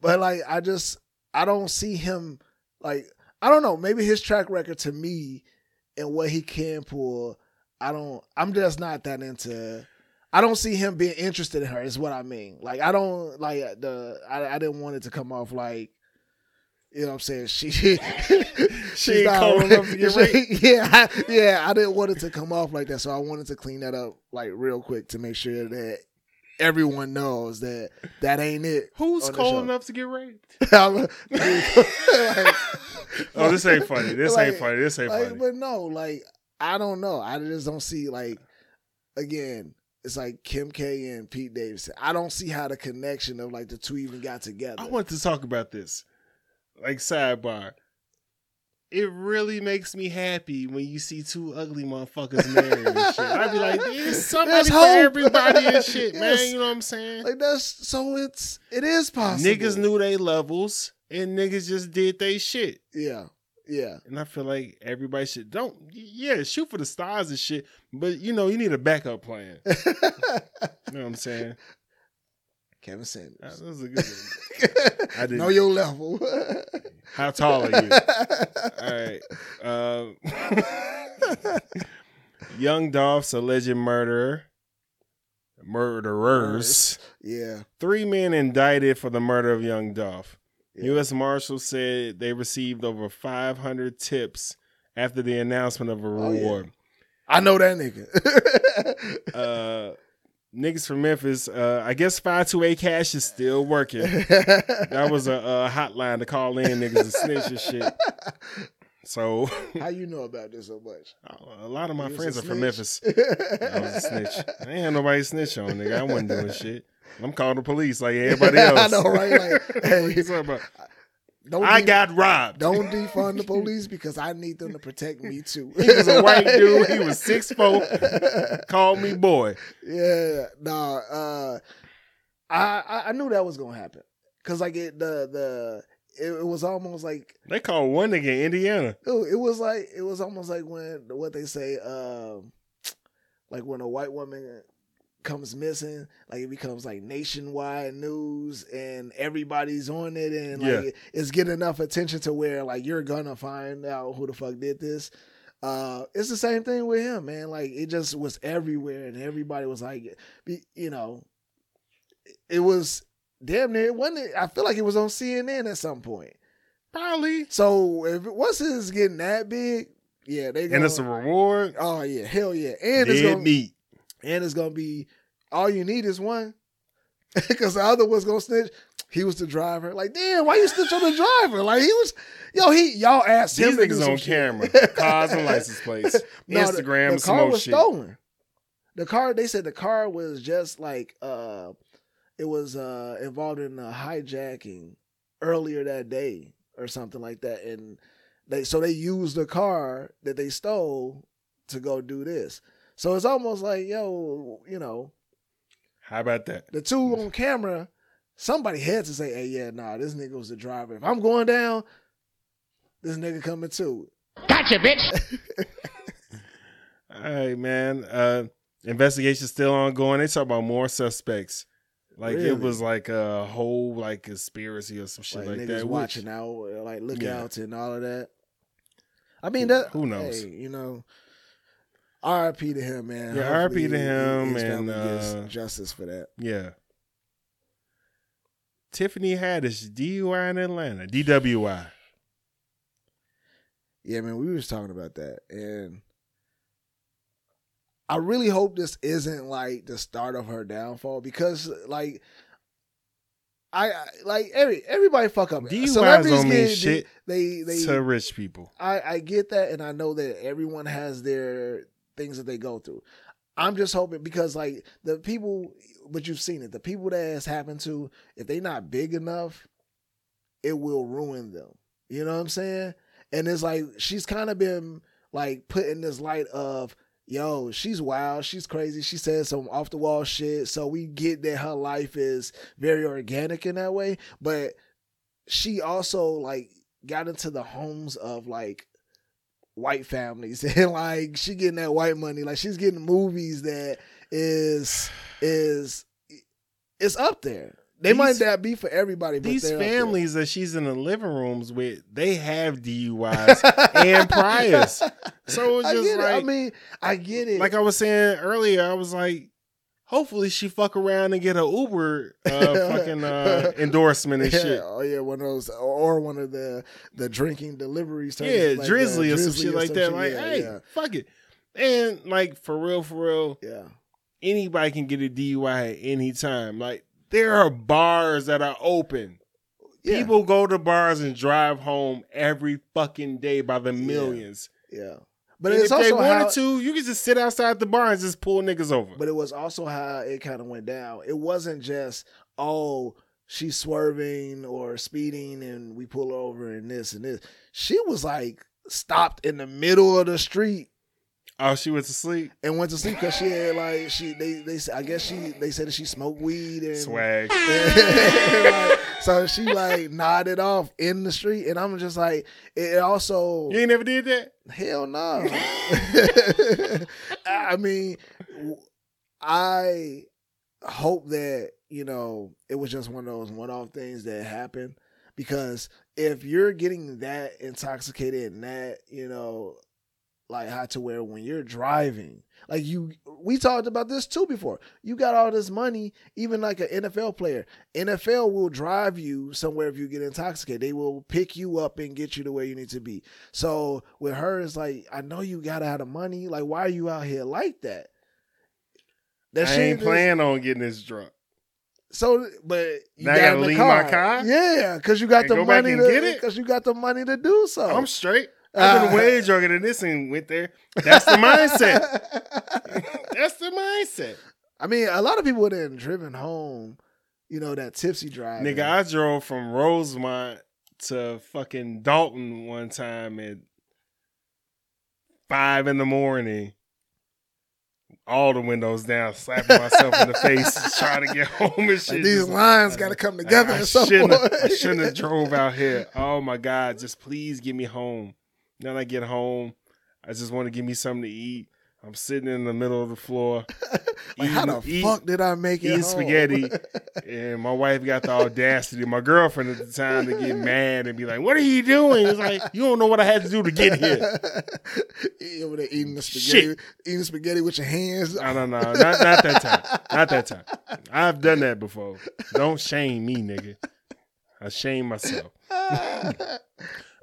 But like I just I don't see him like I don't know, maybe his track record to me and what he can pull, I don't I'm just not that into I don't see him being interested in her is what I mean. Like I don't like the I, I didn't want it to come off like you know what I'm saying? She (laughs) she up (laughs) to get. (laughs) Yeah, I, yeah, I didn't want it to come off like that, so I wanted to clean that up like real quick to make sure that everyone knows that that ain't it. Who's cold enough to get raped? (laughs) like, (laughs) Oh, this ain't funny. This Like- ain't funny. This ain't like, funny. but no, like I don't know. I just don't see like again. It's like Kim K and Pete Davidson. I don't see how the connection of like the two even got together. I want to talk about this. Like sidebar. It really makes me happy when you see two ugly motherfuckers married and shit. I'd be like, there's (laughs) somebody for hope. everybody and shit, (laughs) man. Yes. You know what I'm saying? like that's so it's it is possible. niggas knew they levels and niggas just did they shit. Yeah, yeah. And I feel like everybody should don't yeah, shoot for the stars and shit. But you know, you need a backup plan. (laughs) You know what I'm saying? Kevin That Sanders. was a good one. (laughs) I didn't- know your level. (laughs) How tall are you? All right. Um, (laughs) Young Dolph's alleged murderer, murderers. yeah. Three men indicted for the murder of Young Dolph. Yeah. U.S. Marshals said they received over 500 tips after the announcement of a Oh, yeah. reward. I know that nigga. uh, niggas from Memphis, uh, I guess 528 Cash is still working. (laughs) That was a, a hotline to call in niggas and snitch and shit. So (laughs) How you know about this so much? (laughs) a lot of my You friends are from? Memphis. I was a snitch. I ain't had nobody snitch on, nigga. I wasn't doing shit. I'm calling the police like everybody else. I know, right? Like, hey, What you talking about? Don't I de- got robbed. don't defund the police because I need them to protect me too. He was a white dude. He (laughs) was six foot. Called me boy. Yeah, nah. Uh, I, I knew that was gonna happen because like it the the it, it was almost like They called one nigga Indiana. it, it was like it was almost like when what they say um like when a white woman comes missing like it becomes like nationwide news and everybody's on it and like Yeah. it's getting enough attention to where like you're gonna find out who the fuck did this uh it's the same thing with him man like it just was everywhere and everybody was like be- you know it was damn near it wasn't it, i feel like it was on cnn at some point Probably. so if once it's getting that big, yeah, they And gonna, and it's a reward. oh yeah, hell yeah, and it's gonna meat. and it's gonna be all you need is one, (laughs) because the other one's gonna snitch. He was the driver. Like, damn, why you snitch on the driver? Like he was, yo, he y'all asked These him do niggas on camera. (laughs) Cars and license plates. (laughs) No, the- Instagram, the, some car was shit. stolen. The car, they said the car was just like uh, it was uh involved in a hijacking earlier that day or something like that, and they so they used the car that they stole to go do this. So it's almost like yo, you know, How about that? the two on camera. Somebody had to say, "Hey, yeah, nah, this nigga was the driver. If I'm going down, this nigga coming too." Gotcha, bitch. (laughs) All right, man. Uh, investigation's still ongoing. They talk about more suspects. Like Really? it was like a whole like conspiracy or some shit like, like, niggas that. which- watching out, or, like Yeah. lookouts and all of that. I mean, that Who knows? Hey, you know, R.I.P. to him, man. Yeah, R.I.P. To him, his and, uh, justice for that. Yeah. Tiffany Haddish, DUI in Atlanta, DWI. Yeah, man, we was talking about that, and I really hope this isn't like the start of her downfall because, like. I I- like every everybody fuck up. DUIs Celebrities don't mean get- shit They they to rich people. I, I get that, and I know that everyone has their things that they go through. I'm just hoping because like the people, but you've seen it. The people that has happened to, if they not big enough, it will ruin them. You know what I'm saying? And it's like she's kind of been like put in this light of, yo, she's wild, she's crazy, she says some off the wall shit. So we get that her life is very organic in that way, but she also like got into the homes of like white families (laughs) and like she getting that white money like she's getting movies that is is it's up there they These- might not be for everybody but These they're up there. families that she's in the living rooms with, they have DUIs and (laughs) priors. So it's I just get it. I mean, I get it. Like I was saying earlier, I was like, hopefully she fuck around and get a Uber uh, (laughs) fucking uh, endorsement and yeah, shit. oh yeah, one of those, or one of the the drinking deliveries. Yeah, like, uh, Drizly or some shit like that. Like, yeah, hey, yeah, fuck it. And like for real, for real, yeah. anybody can get a DUI at any time. Like there are bars that are open. Yeah. People go to bars and drive home every fucking day by the millions. Yeah. But and it's if they wanted how, to, you could just sit outside the bar and just pull niggas over. but it was also how it kind of went down. It wasn't just oh she's swerving or speeding and we pull her over and this and this. She was like stopped in the middle of the street oh, she went to sleep. and went to sleep because she had like she they they I guess she they said that she smoked weed and Swag. (laughs) Like, so she like nodded off in the street and I'm just like it also You ain't never did that? Hell no. (laughs) (laughs) I mean, I hope that, you know, it was just one of those one off things that happened. Because if you're getting that intoxicated and that, you know, like how to where when you're driving, like you, we talked about this too before. You got all this money, even like an NFL player. NFL will drive you somewhere if you get intoxicated. They will pick you up and get you to where you need to be. So with her, it's like I know you got out of money. Like why are you out here like that? That I ain't planning on getting this drunk. So, but you Now I got gotta in the leave car. my car? Yeah, because you got the money to get it? because you got the money to do so. I'm straight. I've been Uh, way drunker than this and went there. That's the mindset. That's the mindset. I mean, a lot of people would have driven home, you know, that tipsy drive. Nigga, I drove from Rosemont to fucking Dolton one time at five in the morning. All the windows down, slapping myself in the (laughs) face, trying to get home and shit. like, these lines got to come together I some shouldn't, have, I shouldn't have (laughs) drove out here. Oh my God, just please get me home. Then I get home, I just want to give me something to eat. I'm sitting in the middle of the floor (laughs) like, how the eating- eat- fuck did I make it eating spaghetti, (laughs) and my wife got the audacity, my girlfriend at the time, to get mad and be like, "What are you doing?" It's like you don't know what I had to do to get here. (laughs) you over there eating the spaghetti, Shit. eating spaghetti with your hands. No, no, no, not, not that time. Not that time. I've done that before. Don't shame me, nigga. I shame myself.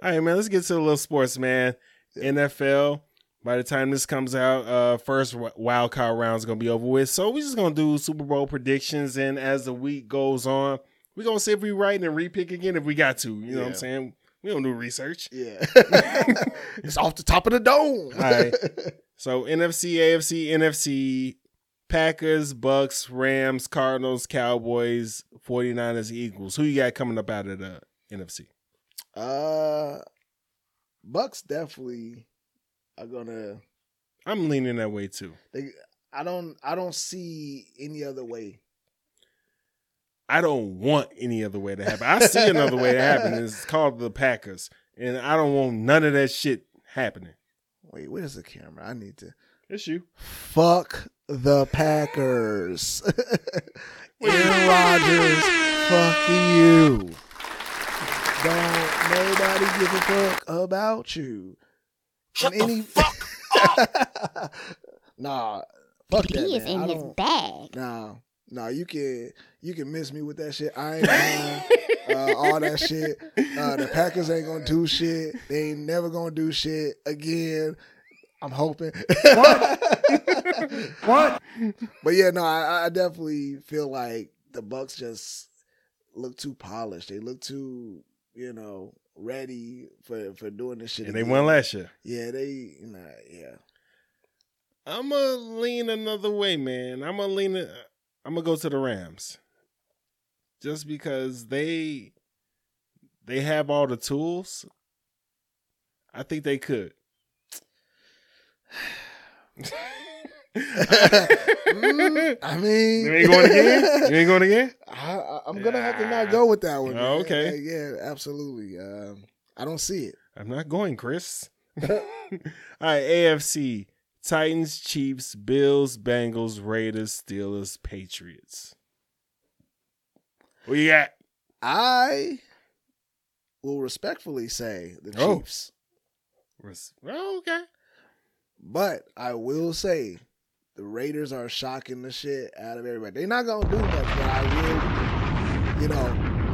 All right, man. Let's get to the little sports, man. NFL. By the time this comes out, uh, first wild card round is gonna be over with. So we're just gonna do Super Bowl predictions, and as the week goes on, we're gonna see if we right and repick again if we got to. You know what I'm saying? We don't do research. Yeah, (laughs) it's off the top of the dome. All right. So NFC, AFC, NFC, Packers, Bucs, Rams, Cardinals, Cowboys, 49ers, Eagles. Who you got coming up out of the NFC? Uh, Bucs definitely are gonna. I'm leaning that way too. They, I don't. I don't see any other way. I don't want any other way to happen. I see another way to happen. It's called the Packers. And I don't want none of that shit happening. Wait, where's the camera? I need to. It's you. Fuck the Packers. (laughs) Aaron Rodgers, fuck you. Don't nobody give a fuck about you. Shut And the any- fuck (laughs) nah, fuck that. He is man. in I his don't- bag. Nah, nah, you can you can miss me with that shit. I ain't doing uh, all that shit. Uh, the Packers ain't gonna do shit. They ain't never gonna do shit again. I'm hoping. What? (laughs) what? But yeah, no, I, I definitely feel like the Bucs just look too polished. They look too, you know, ready for for doing this shit. And they won last year. Yeah, they, you know, yeah. I'm gonna lean another way, man. I'm gonna lean. Uh, I'm gonna go to the Rams, just because they they have all the tools. I think they could. (sighs) (sighs) (laughs) Mm, I mean, You ain't going again. You ain't going again. (laughs) I, I, I'm gonna have to not go with that one. Oh, okay. Like, yeah, absolutely. Um, I don't see it. I'm not going, Chris. (laughs) (laughs) all right, AFC: Titans, Chiefs, Bills, Bengals, Raiders, Steelers, Patriots. What you got? I will respectfully say the Oh. Chiefs, Res- Oh, okay. but I will say the Raiders are shocking the shit out of everybody. They're not gonna do much, but I will, you know,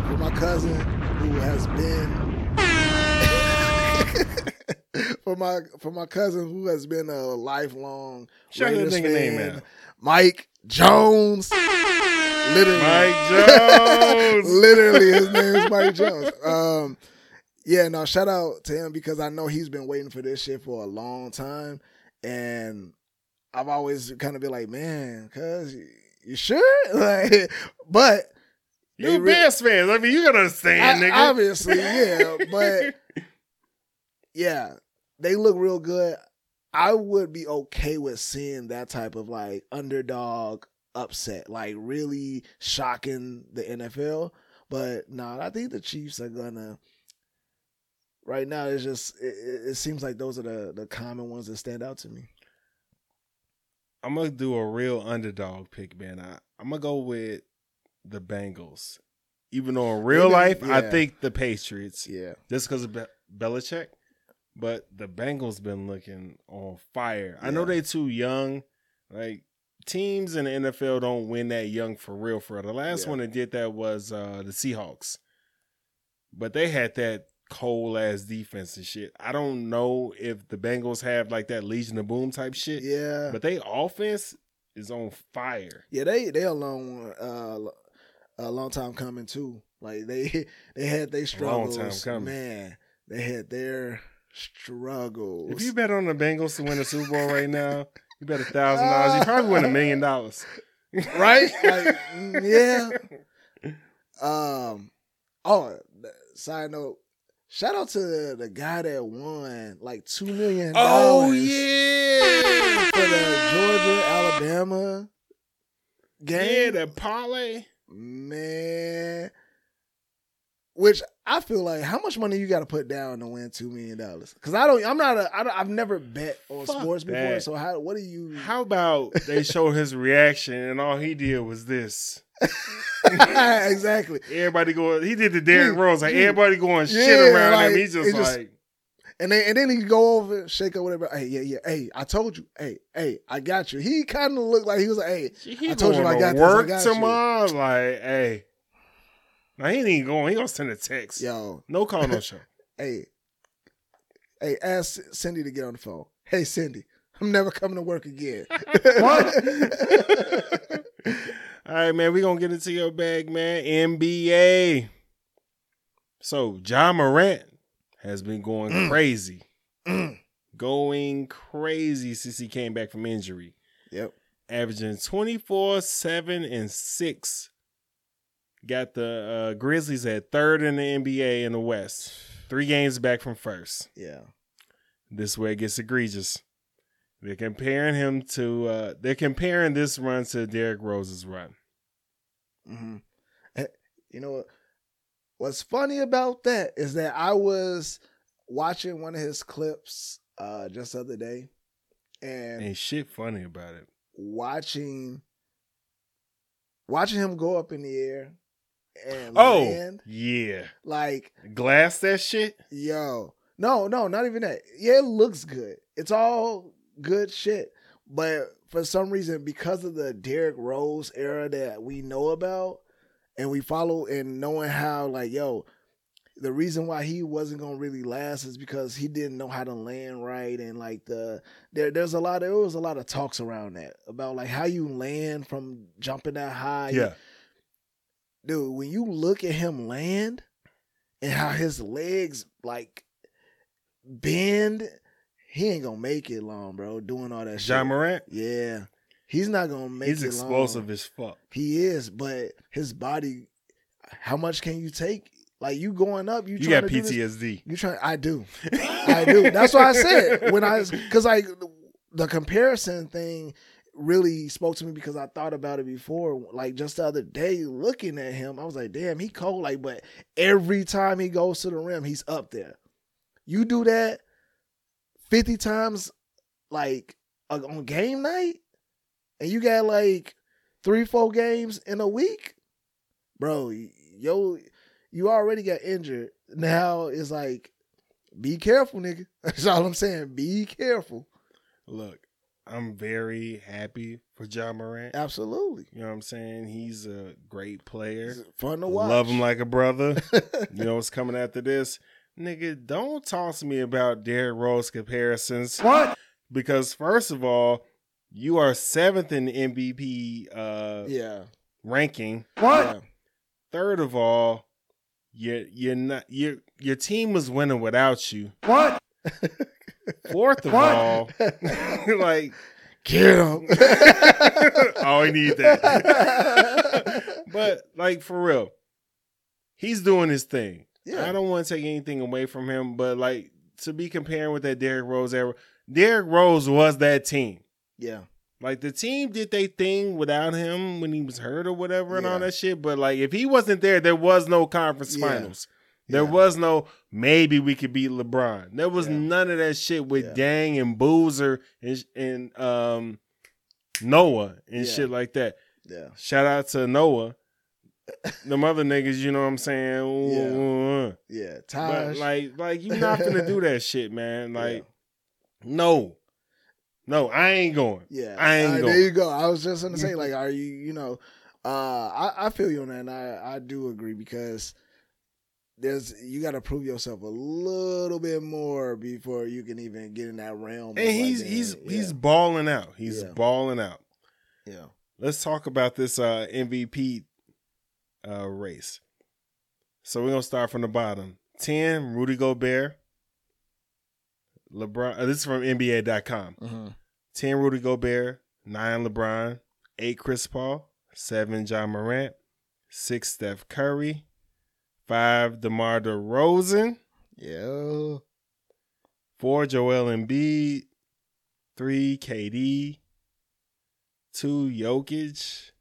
for my cousin who has been. (laughs) for my for my cousin who has been a lifelong Shout Raiders nigga name fan. Mike Jones. Literally, Mike (laughs) Jones. Literally, his name is Mike Jones. Um, yeah, no, shout out to him because I know he's been waiting for this shit for a long time, and I've always kind of been like, man, cuz you sure? (laughs) Like, but You they re- Bears fans. I mean, you gotta understand, I- nigga. obviously, yeah, (laughs) but yeah, they look real good. I would be okay with seeing that type of like underdog upset, like really shocking the NFL. But nah, I think the Chiefs are gonna. Right now, it's just it, it it seems like those are the the common ones that stand out to me. I'm gonna do a real underdog pick, man. I, I'm gonna go with the Bengals. Even though in real Even- life, I think the Patriots, Yeah, just because of Be- Belichick. But the Bengals been looking on fire. I know Yeah. they too young. Like teams in the NFL don't win that young for real. For real. the last Yeah. one that did that was uh, the Seahawks, but they had that cold ass defense and shit. I don't know if the Bengals have like that Legion of Boom type shit. yeah, But they offense is on fire. Yeah, they they a long uh a long time coming too. Like they (laughs) they had their long struggles. time coming. Man, they had their struggles. If you bet on the Bengals to win the Super Bowl right now, you bet a thousand dollars. You probably win a million dollars. (laughs) right? (laughs) Like mm, yeah. Um oh side note. Shout out to the, the guy that won like two million Oh dollars yeah, for the Georgia Alabama yeah, game. that parlay. Man, which I feel like how much money you got to put down to win two million dollars? Because I don't, I'm not a, I don't, I've never bet on Fuck sports before. that. So how, what do you? How about they show his reaction and all he did was this? (laughs) exactly. Everybody going, he did the Derrick Yeah, Rose, like yeah. everybody going shit Yeah, around like, him. He's just just- like, And then and then he go over, shake up whatever. Hey, yeah, yeah. Hey, I told you. Hey, hey, I got you. He kind of looked like he was like, hey, he I told you I got to this, I work got you. tomorrow. Like, hey, now he ain't even going. He gonna send a text. yo, No call, no show. (laughs) hey, hey, ask Cindy to get on the phone. Hey, Cindy, I'm never coming to work again. (laughs) All right, man, we're gonna get into your bag, man. NBA. So Ja Morant has been going Mm. crazy, Mm. going crazy since he came back from injury, yep. averaging 24, 7, and 6. Got the uh, Grizzlies at third in the NBA in the West. Three games back from first. Yeah. This way it gets egregious. They're comparing him to uh they're comparing this run to Derrick Rose's run. Hmm You know? What's funny about that is that I was watching one of his clips uh just the other day, and Ain't shit funny about it. watching watching him go up in the air and Oh land yeah. like Glass that shit? yo no no not even that yeah it looks good it's all good shit but for some reason because of the Derrick Rose era that we know about and we follow and knowing how like yo the reason why he wasn't gonna really last is because he didn't know how to land right and like the there there's a lot there was a lot of talks around that about like how you land from jumping that high Yeah. dude, when you look at him land and how his legs like bend, he ain't gonna make it long, bro. Doing all that shit. Ja shit. Morant? yeah, he's not gonna make it. He's it explosive long. as fuck. He is, but his body, how much can you take? Like you going up, you, You trying got to do this- PTSD. You trying? I do. (laughs) I do. That's why I said when I because like the comparison thing really spoke to me because I thought about it before. Like just the other day, looking at him, I was like, "Damn, he cold." Like, but every time he goes to the rim, he's up there. You do that fifty times, like uh, on game night, and you got like three, four games in a week, bro. Yo, you already got injured. Now it's like, be careful, nigga. (laughs) That's all I'm saying. Be careful. Look, I'm very happy for Ja Morant. Absolutely. You know what I'm saying? He's a great player. Fun to watch. Love him like a brother. (laughs) you know what's coming after this. Nigga, don't talk to me about Derrick Rose comparisons. What? Because first of all, you are seventh in the MVP uh, Yeah. ranking. What? Yeah. Third of all, you you're not your your team was winning without you. What? (laughs) Fourth of What? all, (laughs) like Get him. (laughs) oh, he need that. but like for real, he's doing his thing. Yeah. I don't want to take anything away from him, but like to be comparing with that Derrick Rose era, Derrick Rose was that team. yeah. Like the team did they thing without him when he was hurt or whatever and all that shit. But like if he wasn't there, there was no conference Yeah. finals. There Yeah. was no maybe we could beat LeBron. There was none of that shit with. Deng and Boozer and, and um Noah and shit like that. Yeah. Shout out to Noah. Them other niggas, you know what I'm saying? Ooh, Yeah. ooh, uh. Yeah. But like, like you're not gonna do that shit, man. (laughs) Like, no, no, I ain't going. Yeah, I ain't Uh, going. There you go. I was just gonna say, (laughs) like, are you, you know, uh, I, I feel you on that, and I, I do agree because there's you got to prove yourself a little bit more before you can even get in that realm. And he's being- he's yeah, he's balling out. He's Yeah. balling out. yeah, Let's talk about this uh, MVP uh, race. So we're gonna start from the bottom. Ten, Rudy Gobert. LeBron. Uh, this is from NBA.com. Mhm. 10 Rudy Gobert, 9 LeBron, 8 Chris Paul, 7 Ja Morant, 6 Steph Curry, 5 DeMar DeRozan, yeah. 4 Joel Embiid, 3 KD, 2 Jokic,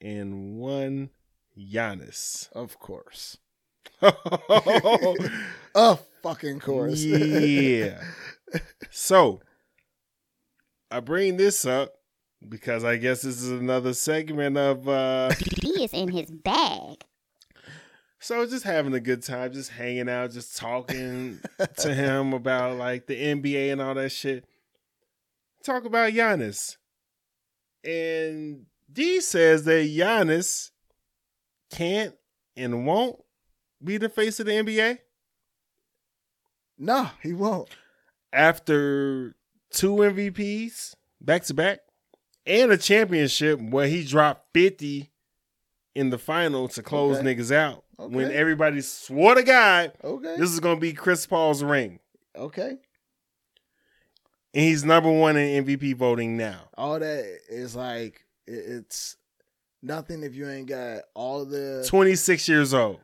and 1 Giannis. Of course, yeah. (laughs) of fucking course. Yeah. So, I bring this up because I guess this is another segment of uh He is in his bag. So just having a good time, just hanging out, just talking to him about like the NBA and all that shit. Talk about Giannis. And Dee says that Giannis can't and won't be the face of the NBA no, he won't. after two MVPs back to back and a championship where he dropped 50 in the final to close Okay. niggas out when everybody swore to God Okay, this is going to be Chris Paul's ring. okay. And he's number one in MVP voting now. All that is like it's nothing if you ain't got all the 26 years old.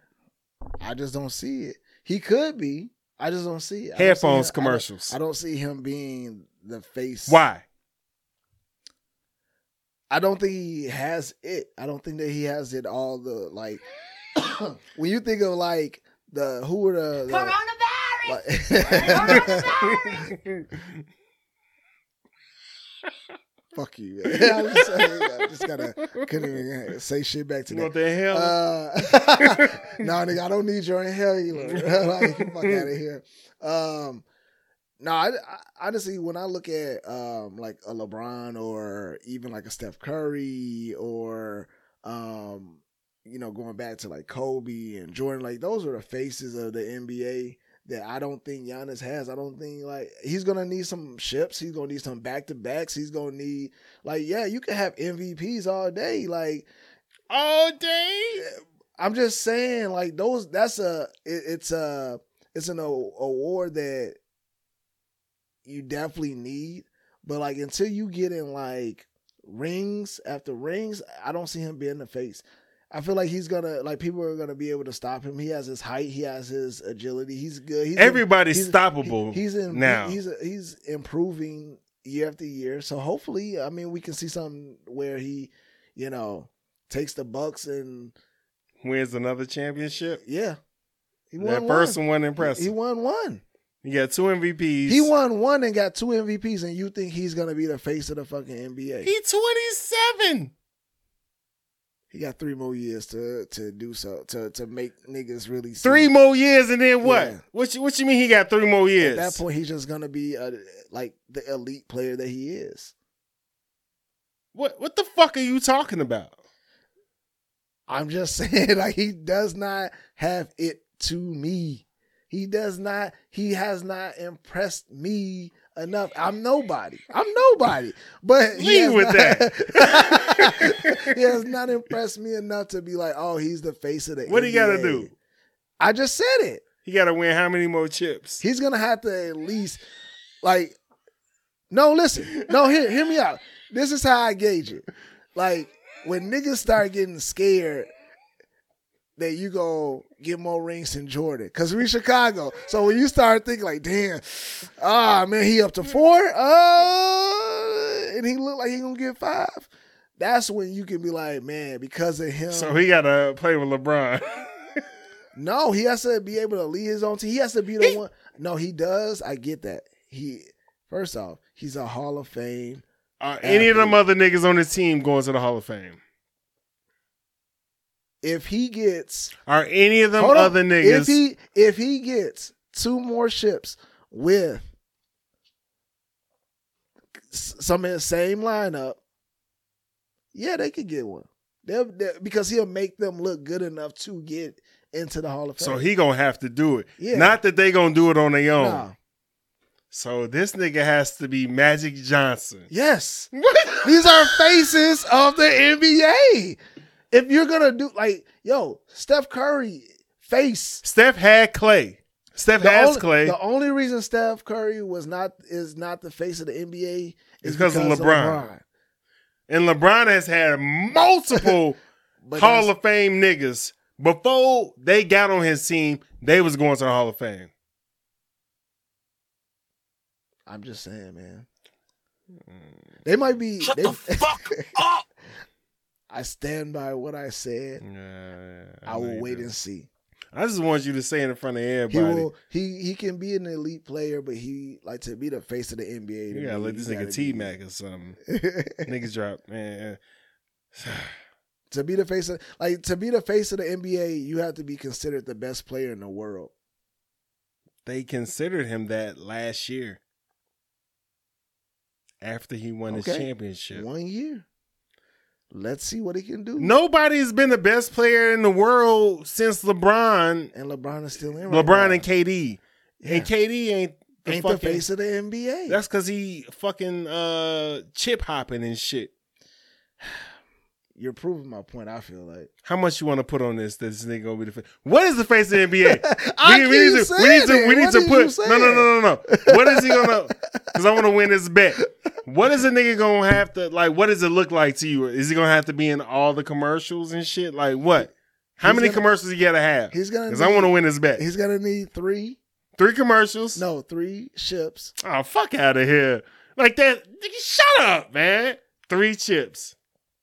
I just don't see it. He could be. I just don't see it. I see Headphones him- I don't- commercials. I don't, see him being the face. Why? I don't think he has it. I don't think that he has it all. The like (coughs) when you think of like the who are the, the Coronavirus. (laughs) like, (laughs) (laughs) fuck you. (laughs) man. I, just, I just gotta couldn't even say shit back to What that. the hell? Uh, (laughs) no, nigga, I don't need your inhaler. (laughs) like, get fuck out of here. Um, no, I, I honestly, when I look at um like a LeBron or even like a Steph Curry or um you know going back to like Kobe and Jordan, like those are the faces of the NBA that I don't think Giannis has. I don't think like he's gonna need some ships. He's gonna need some back to backs. He's gonna need like yeah, you can have MVPs all day. Like All day? I'm just saying, like those. That's a. It, it's a. It's an award that you definitely need, but like until you get in like rings after rings, I don't see him being the face. I feel like he's gonna like people are gonna be able to stop him. He has his height. He has his agility. He's good. He's Everybody's he's- stoppable he- he's in now. He's he's improving year after year. So hopefully, I mean, we can see something where he, you know, takes the Bucks and Wins another championship. yeah, he won That first one wasn't impressive. He won one. He got two MVPs. He won one and got two MVPs, and you think he's gonna be the face of the fucking NBA? He 27. He got three more years to to do so to to make niggas really see. Three more years and then what? Yeah. What you, what you mean he got three more years? At that point, he's just gonna be a, like the elite player that he is. What what the fuck are you talking about? I'm just (laughs) saying, like he does not have it to me. He does not. He has not impressed me enough. I'm nobody. I'm nobody. But he Leave with not- that. (laughs) he has not impressed me enough to be like, oh, he's the face of the. What he got to do? I just said it. He got to win how many more chips? He's gonna have to at least like. No, listen. No, hear hear me out. This is how I gauge it. Like when niggas start getting scared that you go get more rings than Jordan, cause we Chicago. So when you start thinking like, damn, ah man, he up to four, uh, and he look like he gonna get five. That's when you can be like, man, because of him. So he got to play with LeBron. (laughs) No, he has to be able to lead his own team. He has to be the one. No, he does. I get that. He first off, he's a Hall of Fame. Are any of them other niggas on his team going to the Hall of Fame? If he gets Are any of them hold on. other niggas? if he if he gets two more ships with some of the same lineup, yeah, they could get one. They'll, they'll- because he'll make them look good enough to get into the Hall of Fame. so he gonna have to do it. Yeah. Not that they gonna do it on their own. Nah. So this nigga has to be Magic Johnson. Yes. (laughs) These are faces of the NBA. If you're gonna do like, yo, Steph Curry face. Steph had Clay. Steph The has only, Clay. the only reason Steph Curry was not is not the face of the NBA is because of LeBron. and LeBron has had multiple (laughs) Hall of Fame niggas. Before they got on his team, they was going to the Hall of Fame. I'm just saying, man. They might be. Shut they- the fuck up! (laughs) I stand by what I said. Yeah, I will wait do. and see. I just want you to say it in front of He everybody. will. He he can be an elite player, but he like to be the face of the NBA. you gotta me, let this nigga T Mac or something. (laughs) Niggas drop, man. (sighs) to be the face of like to be the face of the NBA, you have to be considered the best player in the world. They considered him that last year. After he won his championship. One year. Let's see what he can do. Nobody's been the best player in the world since LeBron, And LeBron is still in. Right LeBron now. and KD. Yeah. And KD ain't the ain't fucking, the face of the NBA. That's because he fucking uh chip hopping and shit. (sighs) You're proving my point. I feel like How much you want to put on this? That this nigga gonna be the face? What is the face of the NBA? (laughs) I we, we need to, we need to, we need to put. No, no, no, no, no. What is he gonna? (laughs) Because I want to win this bet. What is a nigga gonna have to like? What does it look like to you? Is he gonna have to be in all the commercials and shit? Like what? How He's many gonna- commercials you gotta have? he's gonna. Because I want to win this bet. He's gonna need three. Three commercials. No, three ships. Oh fuck out of here! Like that. Shut up, man. Three chips.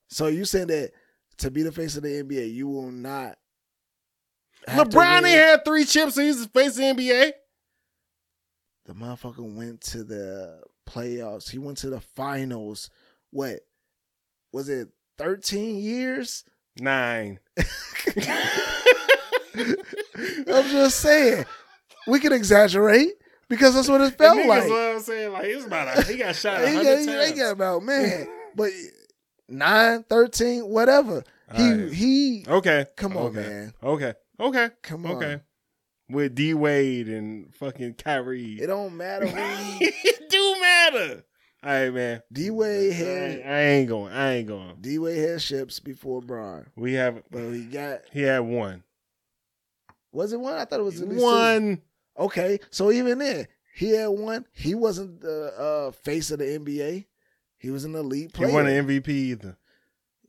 So you saying that to be the face of the NBA, you will not. LeBron ain't had three chips, and he's the face of the NBA. The motherfucker went to the playoffs. He went to the finals. What was it? Thirteen years. Nine. (laughs) I'm just saying. We can exaggerate because that's what it felt Niggas like. what I'm saying. Like it's about a, he got shot (laughs) He got, times. they got about man, (laughs) but nine, 13, whatever. He Alright. he. Okay. Come on, okay. man. Okay. Okay. Come on. Okay. With D Wade and fucking Kyrie. It don't matter (laughs) it do matter. All right, man. D Wade had ain't- I ain't going. I ain't going. D Wade had ships before Bron, We have. but he got He had one. was it one? I thought it was at least two. One. Okay, so even then, he had one. He wasn't the uh, face of the NBA. He was an elite player. He won an MVP either.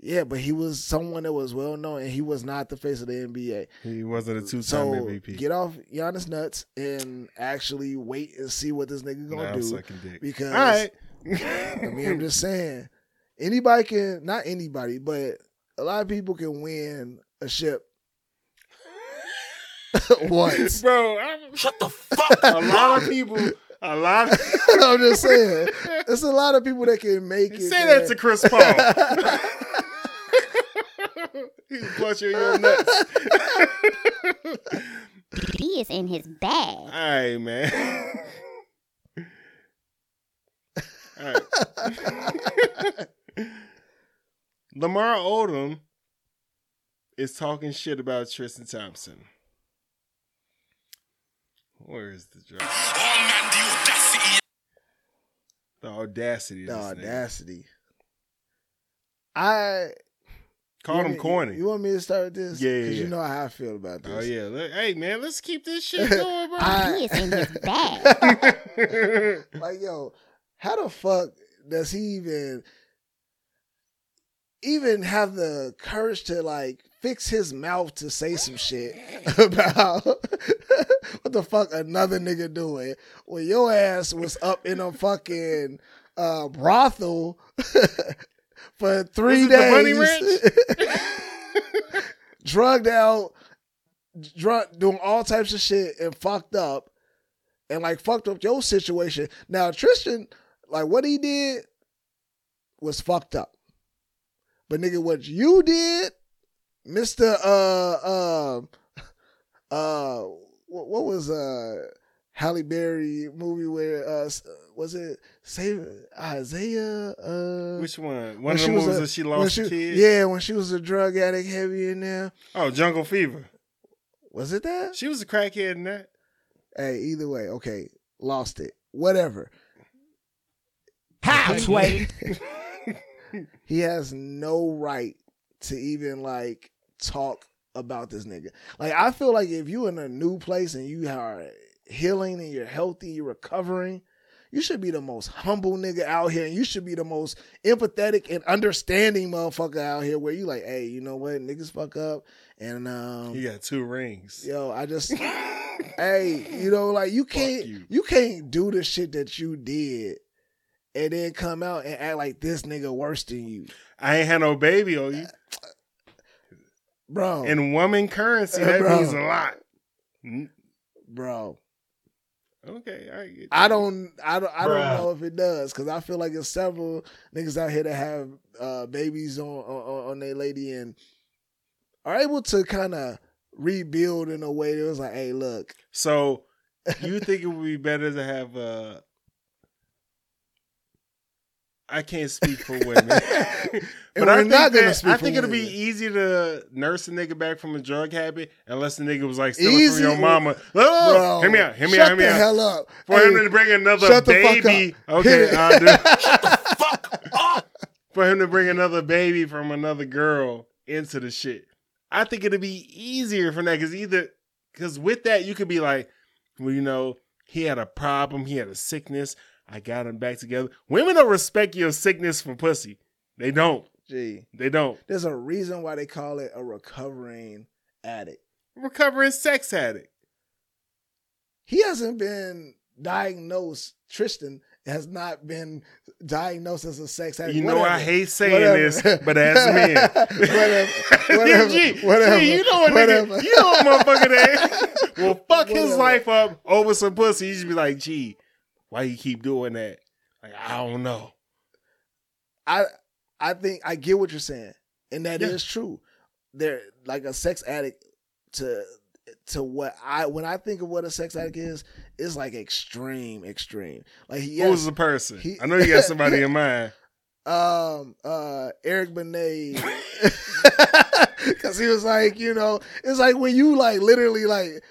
Yeah, but he was someone that was well known, and he was not the face of the NBA. He wasn't a two time So MVP. get off Giannis nuts and actually wait and see what this nigga gonna Nah, do. sucking dick. Because All right. I mean, I'm just saying, anybody can not anybody, but a lot of people can win a ship (laughs) once. Bro, I'm, Shut the fuck a lot of people, a lot of. (laughs) I'm just saying, (laughs) there's a lot of people that can make it. Say that to Chris Paul. (laughs) He's clutching your nuts. (laughs) He is in his bag. All right, man. All right. (laughs) Lamar Odom is talking shit about Tristan Thompson. Where is the drop? Oh man, the audacity. The audacity. The of this audacity. I Called you him want corny. You want me to start this? Yeah, yeah, Because you know how I feel about this. oh yeah. Look, hey man, let's keep this shit (laughs) going, bro. I- He is in his (laughs) bag. (laughs) like yo, how the fuck does he even even have the courage to like fix his mouth to say some shit about what the fuck another nigga doing when your ass was up in a fucking uh, brothel for three Was it the days, (laughs) drugged out, drunk, doing all types of shit and fucked up, and like fucked up your situation. Now Tristan, like what he did was fucked up, but nigga, what you did, Mister, uh, uh, uh, what, was uh. Halle Berry movie where uh was it Save Isaiah uh Which one? One of the movies a- that she lost she- a kid. Yeah, when she was a drug addict heavy in there. Oh, Jungle Fever. Was it that? She was a crackhead in that. Hey, either way, okay, lost it. Whatever. How, Sway? (laughs) He has no right to even like talk about this nigga. Like I feel like if you in a new place and you are healing and you're healthy, you're recovering, you should be the most humble nigga out here and you should be the most empathetic and understanding motherfucker out here where you like, hey, you know what, niggas fuck up and um He got two rings. yo, I just (laughs) hey, you know, like you can't you. you. can't do the shit that you did and then come out and act like this nigga worse than you. I ain't had no baby on you. Bro. In woman currency, that (laughs) bro. means a lot. Bro. Okay, I I don't I don't I Bruh. don't know if it does cuz I feel like there's several niggas out here that have uh babies on on, on their lady and are able to kind of rebuild in a way that was like, "Hey, look, So, (laughs) you think it would be better to have uh I can't speak for women. (laughs) (laughs) But I think, that- speak I think it'll be easy to nurse a nigga back from a drug habit unless the nigga was like stealing Easy? from your mama. Oh, bro, hear me out, hear me shut out, hear me the out. hell up. For Hey, him to bring another shut the baby. Okay, Hit it. I'll (laughs) do Fuck up. for him to bring another baby from another girl into the shit. I think it'd be easier from that because either because with that you could be like, well, you know, he had a problem, he had a sickness. I got him back together. Women don't respect your sickness for pussy. They don't. Gee, They don't. there's a reason why they call it a recovering addict. Recovering sex addict. He hasn't been diagnosed. Tristan has not been diagnosed as a sex addict. You know I hate saying Whatever. this, but as (laughs) men, whatever, whatever, Gee, whatever, gee, you know what, nigga, you know what motherfucker that (laughs) will fuck his life up over some pussy. You just be like, gee, why you keep doing that? Like, I don't know. I I think I get what you're saying, and that is Yeah. true. They're like a sex addict to to what I when I think of what a sex addict is, is like extreme, extreme. Like he Who's the person? he- I know you got somebody (laughs) in mind. um uh Eric Benet (laughs) (laughs) because he was like you know it's like when you like literally like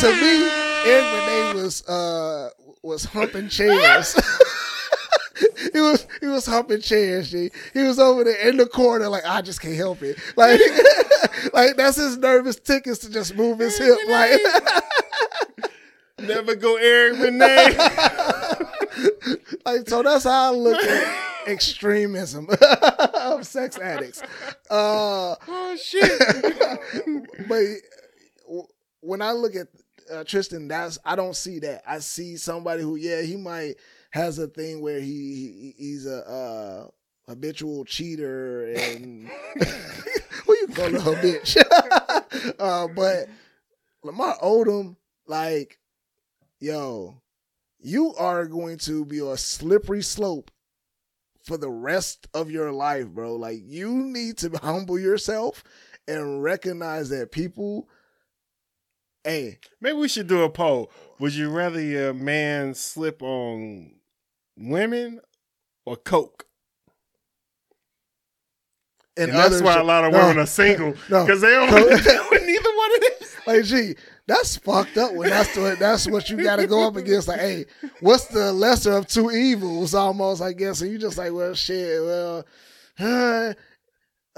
to me Eric Benet was uh was humping chairs. (laughs) he was he was humping chairs. G. He was over there in the corner like I just can't help it. (laughs) Like (laughs) like that's his nervous tickets to just move his hip like. Never go Eric Benet. like so that's how I look at extremism of sex addicts. Uh, oh shit. but when I look at uh, Tristan, that's I don't see that. I see somebody who, yeah, he might has a thing where he, he he's a uh, habitual cheater and (laughs) who you call a bitch. (laughs) uh, but Lamar Odom, like, yo, you are going to be on a slippery slope for the rest of your life, bro. Like, you need to (laughs) humble yourself and recognize that people, hey, Maybe we should do a poll. Would you rather your man slip on women or coke? and, And, that's why shit- a lot of No, women are single (laughs) no. because they don't want do neither one of this. Like, gee, That's fucked up. When that's what that's what you got to go up against. Like, hey, what's the lesser of two evils? Almost, I guess. And you just like, well, shit. Well, uh, (sighs)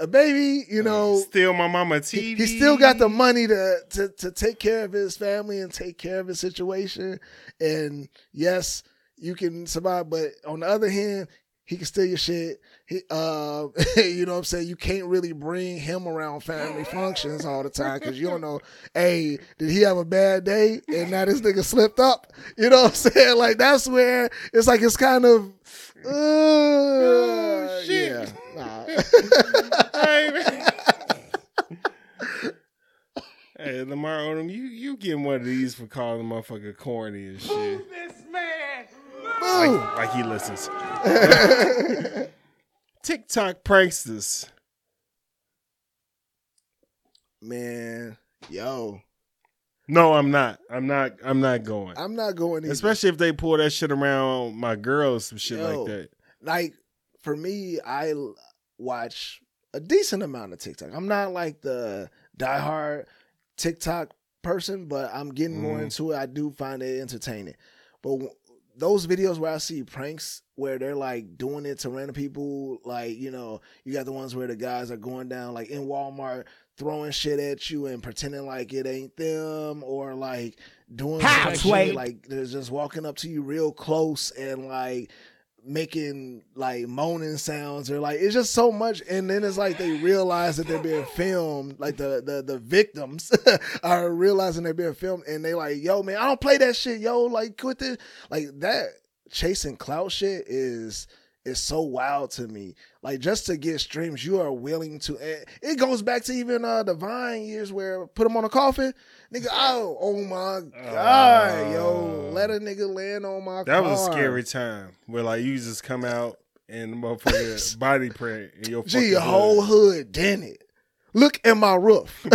a baby, you know, Steal my mama he, he still got the money to, to to take care of his family and take care of his situation. And yes, you can survive, but on the other hand, he can steal your shit. He, uh, (laughs) you know what I'm saying? You can't really bring him around family functions all the time because you don't know, (laughs) hey, did he have a bad day? And now this nigga slipped up. You know what I'm (laughs) saying? Like, that's where it's like, it's kind of, uh, shit. yeah. Nah. Hey, hey, Lamar Odom, you you getting one of these for calling the motherfucker corny and shit. Boom. Like, like he listens. TikTok pranksters. Man, yo, No, I'm not. I'm not. I'm not going. I'm not going either. Especially if they pull that shit around my girls, some shit Yo. like that. like for me, I watch a decent amount of TikTok. I'm not like the diehard TikTok person, but I'm getting more Mhm. into it. I do find it entertaining. But those videos where I see pranks where they're like doing it to random people, like you know, you got the ones where the guys are going down like in Walmart throwing shit at you and pretending like it ain't them, or like doing How, some Sway? shit like they're just walking up to you real close and like making like moaning sounds or like it's just so much. And then it's like they realize that they're being filmed like the the, the victims (laughs) are realizing they're being filmed and they like yo man i don't play that shit yo. Like quit this. Like that chasing clout shit is is so wild to me like just to get streams you are willing to it goes back to even uh the vine years where put them on a coffin nigga oh oh my god yo Uh, let a nigga land on my That was a scary time where like you just come out and the motherfucker (laughs) body print in your Gee, whole hood. dent it. Look at my roof. (laughs) like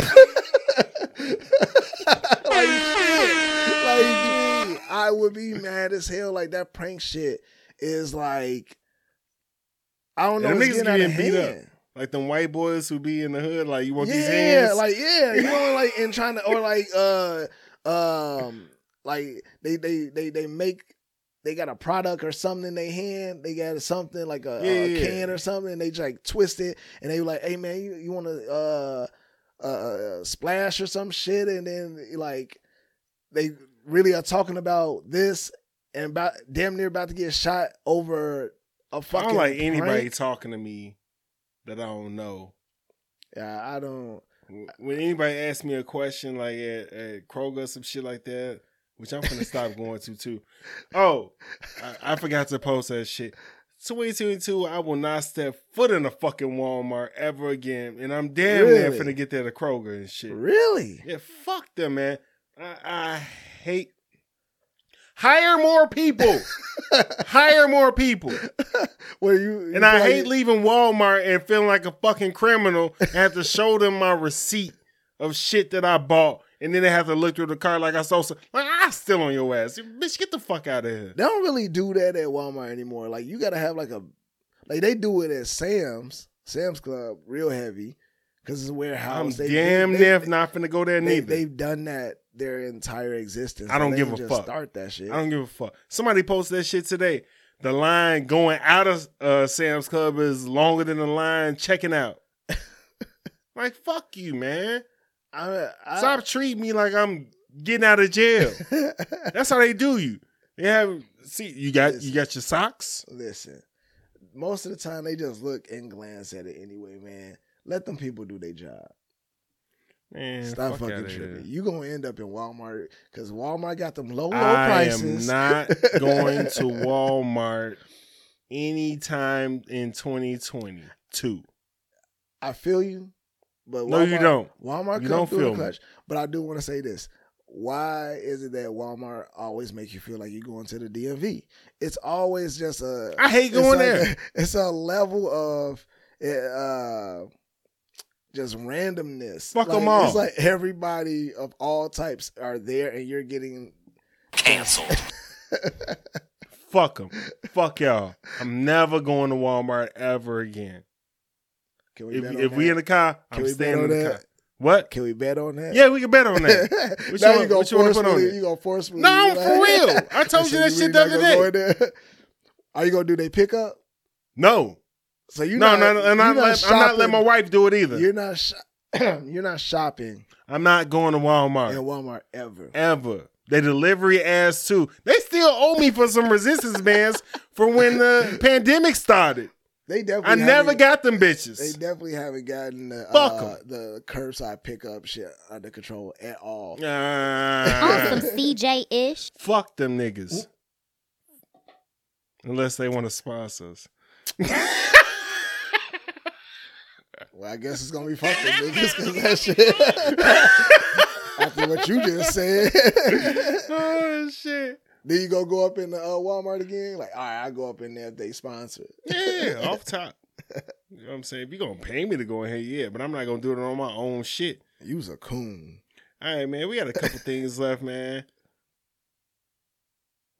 shit. (laughs) Like I would be mad as hell. Like that prank shit is like I don't know. And niggas getting out of getting beat up. Like them white boys who be in the hood, like you want these Yeah, hands. like yeah, you know, like and trying to or like uh um like they they they they make they got a product or something in their hand. They got something like a, Yeah, a yeah. can or something. And they just like twist it, and they were like, "Hey man, you, you want to uh, uh uh splash or some shit?" And then like they really are talking about this and about damn near about to get shot over a I fucking. don't like anybody prank. talking to me that I don't know. Yeah, I don't. When anybody asks me a question like at, at Kroger or some shit like that, which I'm gonna stop (laughs) going to too. Oh, I, I forgot to post that shit. 2022, I will not step foot in a fucking Walmart ever again, and I'm damn near Really? finna get there to Kroger and shit. Really? Yeah, fuck them, man. I, I hate. Hire more people. (laughs) Hire more people. (laughs) Where you? And I hate leaving Walmart and feeling like a fucking criminal and have to show them my receipt of shit that I bought. And then they have to look through the car like I saw some. Like, I still on your ass. Bitch, get the fuck out of here. They don't really do that at Walmart anymore. Like you gotta have like a like they do it at Sam's, Sam's Club, real heavy. Cause it's warehouse. I'm. They- damn they, near they, not finna go there they, neither. They've done that their entire existence. I don't give a fuck. Start that shit. I don't give a fuck. Somebody posted that shit today. The line going out of uh, Sam's Club is longer than the line checking out. (laughs) like, fuck you, man. I, I, Stop treating me like I'm getting out of jail. (laughs) That's how they do you. They have see you got you got your socks. Listen, most of the time they just look and glance at it anyway, man. Let them people do their job. Man, Stop fuck fucking tripping. here. You gonna end up in Walmart because Walmart got them low low I prices. I am not going to (laughs) Walmart anytime in 2022. I feel you, but No, you don't. Walmart You don't feel the me. clutch. But I do want to say this: Why is it that Walmart always make you feel like you're going to the DMV? It's always just a. I hate it's going like there. a- (laughs) it's a level of, uh, just randomness. Fuck them all. It's like everybody of all types are there, and you're getting Canceled. (laughs) Fuck them. Fuck y'all. I'm never going to Walmart ever again. Can we If, if we in the car, Can I'm we staying in the that? car. What? Can we bet on that? Yeah, we can bet on that. (laughs) What you now want- you gonna what you wanna put on it? you gonna forcefully. No, I'm like- for real. I (laughs) told you that So shit really the other gonna go day. Are you gonna do they pickup? No, So you no, not, no, no. I'm you're not, let, I'm not letting my wife do it either. You're not. Sh- (clears throat) you're not shopping I'm not going to Walmart in Walmart ever. ever. They delivery ass too. They still owe me for some resistance bands for when the (laughs) pandemic started. They definitely. I never got them bitches. They definitely haven't gotten the Fuck uh, 'em. the curbside pickup shit under control at all. On Ah, some CJ ish. fuck them niggas. Unless they want to sponsor us. (laughs) Well, I guess it's gonna be fuck them niggas because that shit. (laughs) After what you just said, oh shit. then you go go up in the uh, Walmart again. Like, all right, I go up in there if they sponsor. Yeah, off top. You know what I'm saying? If you gonna pay me to go in here, yeah, but I'm not gonna do it on my own shit. You was a coon. All right, man. We got a couple things left, man.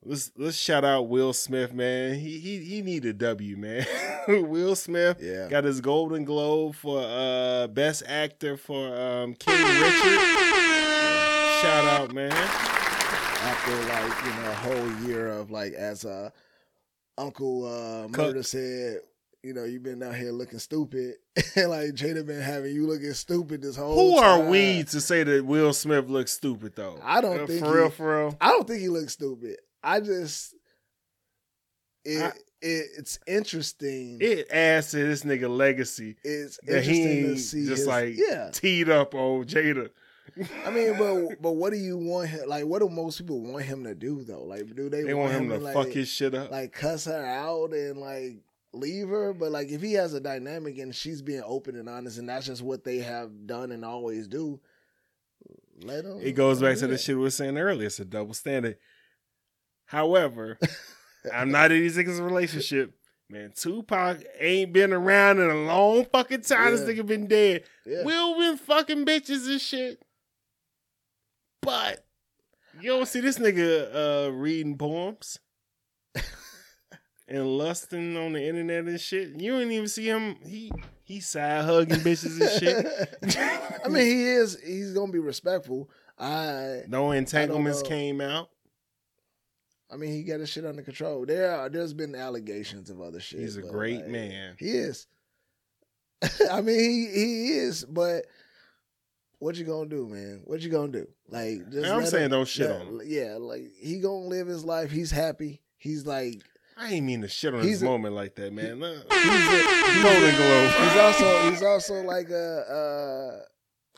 Let's let's shout out Will Smith, man. He he he need a W, man. (laughs) Will Smith Yeah. got his Golden Globe for uh best actor for um King Richard. Shout out, man. After like you know a whole year of like as uh, Uncle uh. Murda said. You know, you've been out here looking stupid. and (laughs) like Jada been having you looking stupid this whole Who are time. we to say that Will Smith looks stupid though? I don't Uh, think for real, he- for real. I don't think he looks stupid. I just it, I- it it's interesting. It adds to this nigga legacy it's that interesting he to see just his, like yeah. teed up old Jada. I mean, but but what do you want him like? What do most people want him to do though? Like, do they, They want him to like, fuck his shit up. like cuss her out and like leave her? But like, if he has a dynamic and she's being open and honest, and that's just what they have done and always do, let him. It goes back to the shit we were saying earlier. It's a double standard. However, I'm not in these niggas' relationship. Man, Tupac ain't been around in a long fucking time. This nigga been dead. Yeah. Will been fucking bitches and shit. But you don't see this nigga uh, reading poems and lusting on the internet and shit. You don't even see him. He he side hugging bitches and shit. (laughs) I mean, he is. He's gonna be respectful. I. no entanglements know. came out. I mean, he got his shit under control. There, are, there's been allegations of other shit. He's a great like, man. He is. (laughs) I mean, he he is, but what you gonna do, man? What you gonna do? Like, just I'm saying him- don't shit let- on him. Yeah, like he gonna live his life. He's happy. He's like I ain't mean to shit on his a- moment like that, man. Look, he's a, Globe. he's also he's also like a, uh,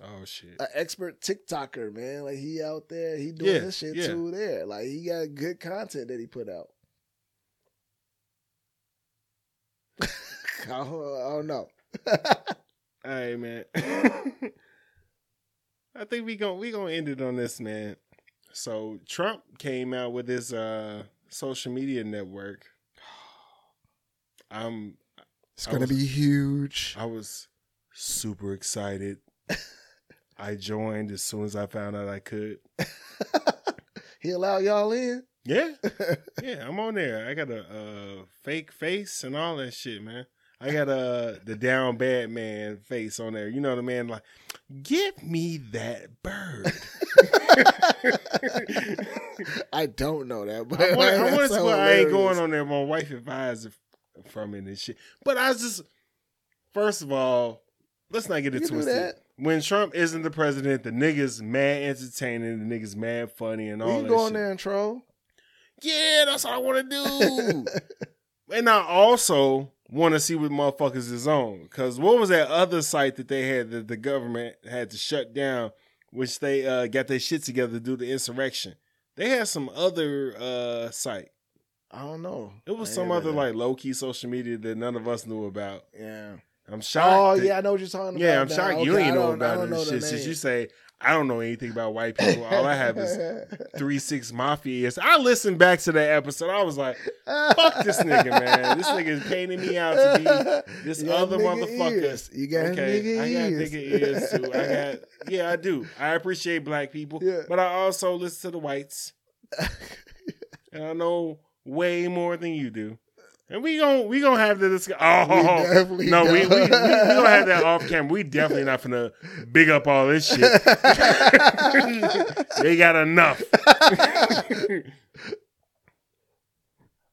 oh shit. a, a expert TikToker, man. Like he out there, he doing Yeah, this shit yeah. too. There, like he got good content that he put out. (laughs) I, don't, I don't know. (laughs) All right, man. (laughs) I think we gon' we gonna end it on this, man. So Trump came out with his uh social media network. I'm It's I gonna was- be huge. I was super excited. I joined as soon as I found out I could. (laughs) he allow y'all in. Yeah, (laughs) yeah, I'm on there. I got a uh, fake face and all that shit, man. I got a the down bad man face on there. You know the man like, give me that bird. (laughs) I don't know that, but I want, I want I ain't going on there. My wife advised from it and shit. But I was just, first of all, let's not get it twisted. When Trump isn't the president, the niggas mad entertaining, the niggas mad funny and all You that go in there and troll. Yeah, that's what I want to do. (laughs) and I also want to see what motherfuckers is on. Because what was that other site that they had that the government had to shut down, which they uh, got their shit together to do the insurrection? They had some other uh, site. I don't know. It was I some other like low key social media that none of us knew about. Yeah. I'm oh, shocked. Oh that- yeah, I know what you're talking about. yeah. I'm now. shocked you ain't know about don't it. know and the Shit, since you say I don't know anything about white people. All I have is (laughs) three six mafia. I listened back to that episode. I was like, fuck this nigga, man. This nigga is painting me out to be this other motherfucker. ears. You got okay, nigga I got nigga ears too. I got (laughs) yeah, I do. I appreciate black people, Yeah. but I also listen to the whites, (laughs) and I know way more than you do. And we gon' we gonna have the discussion. Oh definitely no, we, we, we, we don't. have that off camera. We definitely not gonna big up all this shit. (laughs) they got enough. (laughs)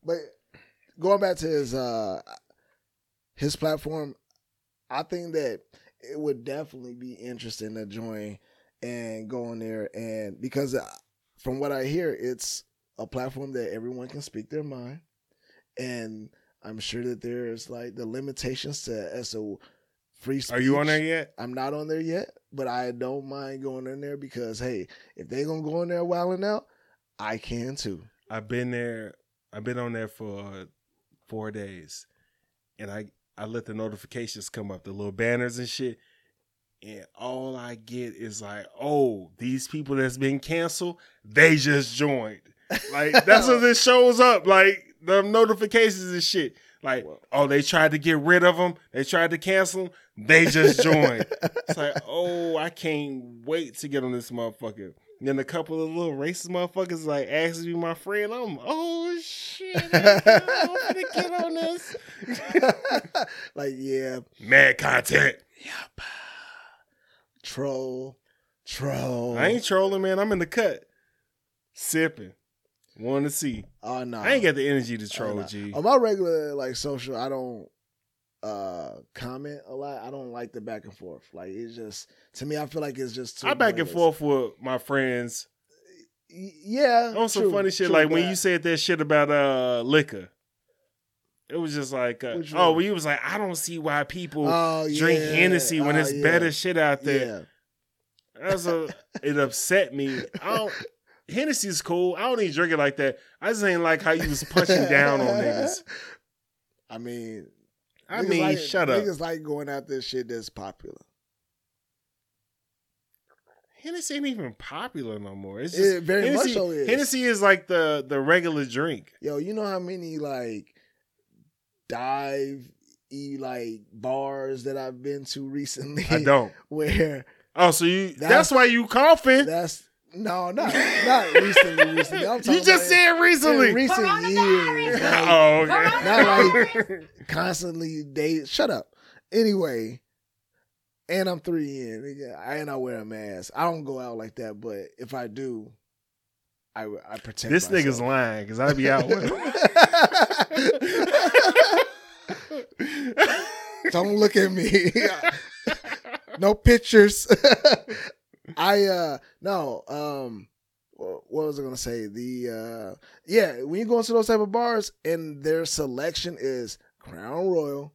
But going back to his uh his platform, I think that it would definitely be interesting to join and go on there and because uh, from what I hear, it's a platform that everyone can speak their mind, and I'm sure that there's like the limitations to as a free. Speech. Are you on there yet? I'm not on there yet, but I don't mind going in there because hey, if they gonna go in there wilding out, I can too. I've been there. I've been on there for uh, four days, and I I let the notifications come up, the little banners and shit, and all I get is like, oh, these people that's been canceled, they just joined. Like that's (laughs) what this shows up. Like the notifications and shit. Like, oh, they tried to get rid of them. They tried to cancel them. They just joined. (laughs) it's like, oh, I can't wait to get on this motherfucker. And then a couple of little racist motherfuckers like asked me my friend. I'm, oh shit, I'm gonna get on this. (laughs) like yeah, Mad content. Yup. Troll, troll. I ain't trolling, man. I'm in the cut, sipping, want to see. Oh no, I ain't got the energy to Oh, troll, no. G. On my regular like social, I don't uh comment a lot. I don't like the back and forth. Like it's just to me, I feel like it's just too I back and forth with my friends Yeah, on some true, funny shit. true, like when you said that shit about uh liquor. It was just like, uh, oh, one? we was like, I don't see why people Oh, drink yeah. Hennessy when Oh, it's yeah. better shit out there. Yeah, That's a it upset me. I don't (laughs) Hennessy's cool. I don't even drink it like that. I just ain't like how you was punching down on niggas. (laughs) I mean, I mean, like, shut up. Niggas like going out this shit that's popular. Hennessy ain't even popular no more. It's It just very much Hennessy, so is. Hennessy is like the the regular drink. Yo, you know how many like dive e like bars that I've been to recently? I don't. (laughs) Where Oh, so you that's, That's- why you coughing. that's no, not not recently. Recently, I'm (laughs) You just said recently. in recent years. like, oh, okay. Not like constantly date. Shut up. Anyway, and I'm three in. Nigga, I and I wear a mask. I don't go out like that, but if I do, I I protect. this nigga's lying because I'd be out (laughs) with him. Don't look at me. (laughs) no pictures. I uh no um what was I gonna say? The uh yeah, when you go into those type of bars and their selection is Crown Royal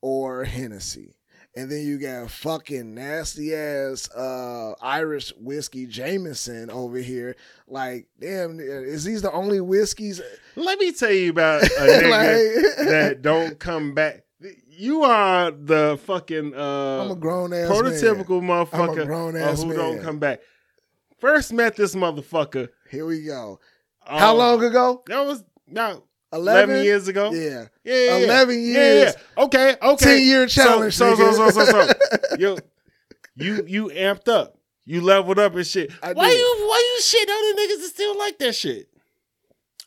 or Hennessy. And then you got fucking nasty ass uh Irish whiskey Jameson over here. Like, damn, is these the only whiskeys? Let me tell you about a (laughs) nigga Like- that don't come back. You are the fucking uh I'm a grown ass prototypical man. I'm motherfucker grown ass who man. don't come back. First met this motherfucker. Here we go. How um, long ago? That was about 11, 11, years ago. Yeah. Yeah, yeah, yeah. 11 Yeah, years. yeah. Okay, okay. 10 year challenge. So, so, so, so, so, so. (laughs) Yo, you you amped up. You leveled up and shit. I why did. you why you shit on the niggas that still like that shit?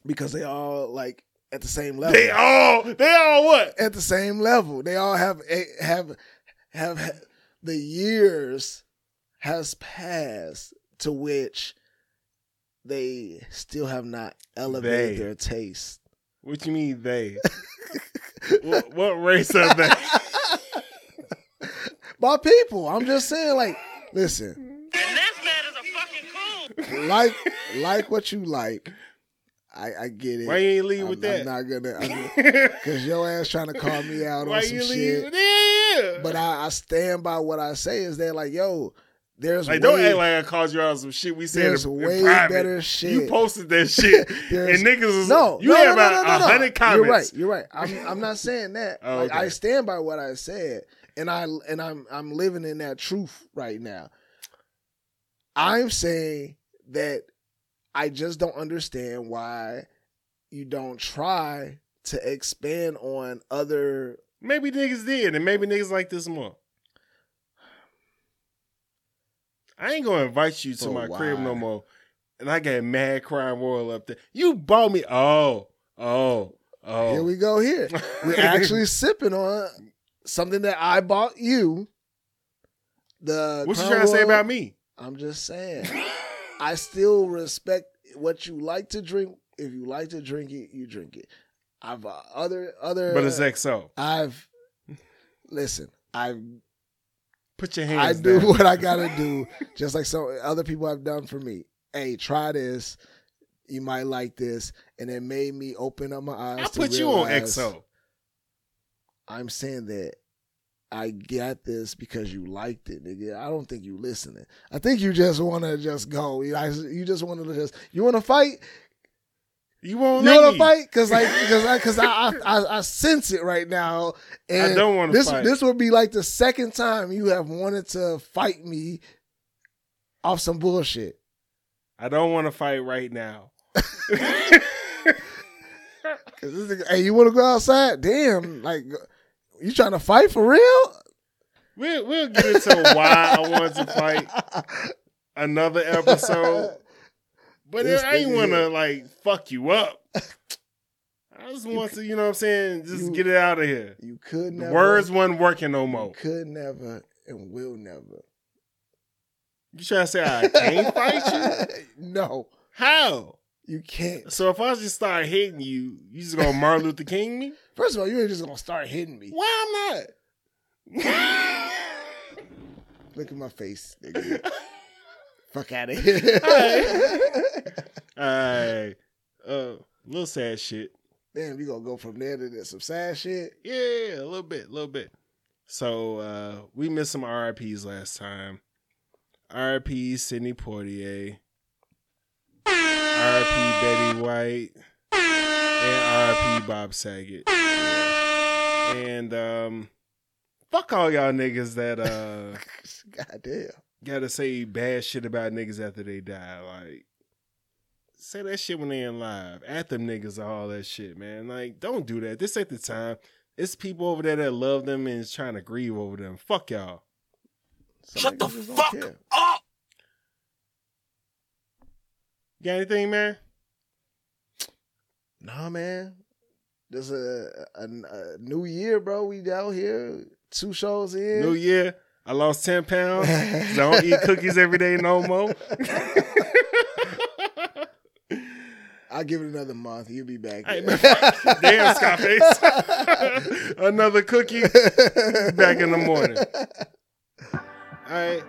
because they all like at the same level. They all they all what? at the same level. They all have a- have have the years has passed to which they still have not elevated They. their taste. What you mean they? what, what race are they? (laughs) By people, I'm just saying. Like, listen, And this man is a fucking cool. like like what you like. I, I get it. Why you ain't leave I'm, with that? I'm not gonna. Because (laughs) your ass trying to call me out Why on some you shit. that? But I, I stand by what I say is that like, yo, there's like, way, don't act like I called you out on some shit we said there's in, in way private. better shit. You posted that (laughs) shit, and niggas was no, You no, had no, about no, no, no. hundred comments. You're right. You're right. I'm I'm not saying that. (laughs) Oh, like, okay. I stand by what I said, and I and I'm I'm living in that truth right now. I'm saying that I just don't understand why you don't try to expand on other Maybe niggas did, and maybe niggas like this more. I ain't gonna invite you to But my crib no more. And I got mad Crown Royal up there. You bought me. Oh, oh, Oh, Here we go. Here we're (laughs) actually sipping on something that I bought you. The What you trying to say about me? I'm just saying. (laughs) I still respect what you like to drink. If you like to drink it, you drink it. I've uh, other other. But it's XO. I've listen. I Put your hands. I do down. what I gotta (laughs) do, just like some other people have done for me. Hey, try this. You might like this, and it made me open up my eyes. I to put you on realize XO. I'm saying that I got this because you liked it, nigga. I don't think you listening. I think you just want to just go. You, you just want to just you want to fight. You won't You want to fight because like because I because I, I I I sense it right now. And I don't wanna this fight. this would be like the second time you have wanted to fight me off some bullshit. I don't want to fight right now. (laughs) (laughs) 'Cause this nigga, hey, you want to go outside? Damn, like you trying to fight for real? We'll we'll get into why I wanted to fight another episode. But I ain't want to like fuck you up. I just want to, you know what I'm saying, just you- get it out of here. You could The never. words wasn't working no you more. could never and will never. You trying to say I can't fight you? (laughs) no, How? you can't. So if I just start hitting you, you just gonna Martin Luther King me? First of all, you ain't just gonna start hitting me. Why I'm not? (laughs) Look at my face, nigga. Fuck out of here. Alright. Uh little sad shit. Damn, we gonna go from there to some sad shit. Yeah, a little bit, a little bit. So uh we missed some RIPs last time. RIP Sidney Poitier. RIP Betty White. And RIP Bob Saget. And um fuck all y'all niggas that uh (laughs) God damn. gotta say bad shit about niggas after they die. Like say that shit when they in live. At them niggas all that shit, man. Like, don't do that. This ain't the time. It's people over there that love them and is trying to grieve over them. Fuck y'all. Some Shut the niggas just don't fuck care. up! You got anything, man? Nah, man. There's a, a, a new year, bro. We out here, two shows in. New year. I lost 10 pounds. (laughs) I don't eat cookies every day no more. (laughs) I'll give it another month. You'll be back. Hey, man, Damn, Scarface. (laughs) Another cookie. Back in the morning. All right.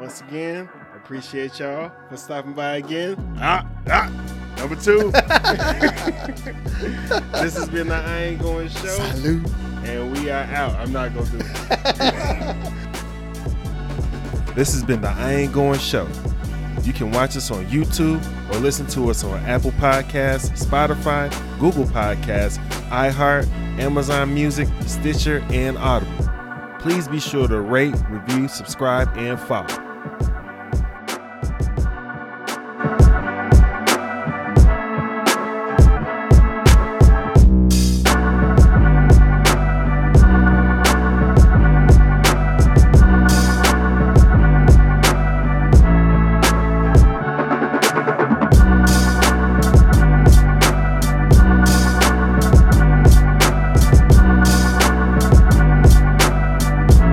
Once again, appreciate y'all for stopping by again. Ah, ah. Number two. (laughs) this has been the I Ain't Going Show, Salute. and we are out. I'm not going to do it. (laughs) This has been the I Ain't Going Show. You can watch us on YouTube or listen to us on Apple Podcasts, Spotify, Google Podcasts, iHeart, Amazon Music, Stitcher, and Audible. Please be sure to rate, review, subscribe, and follow.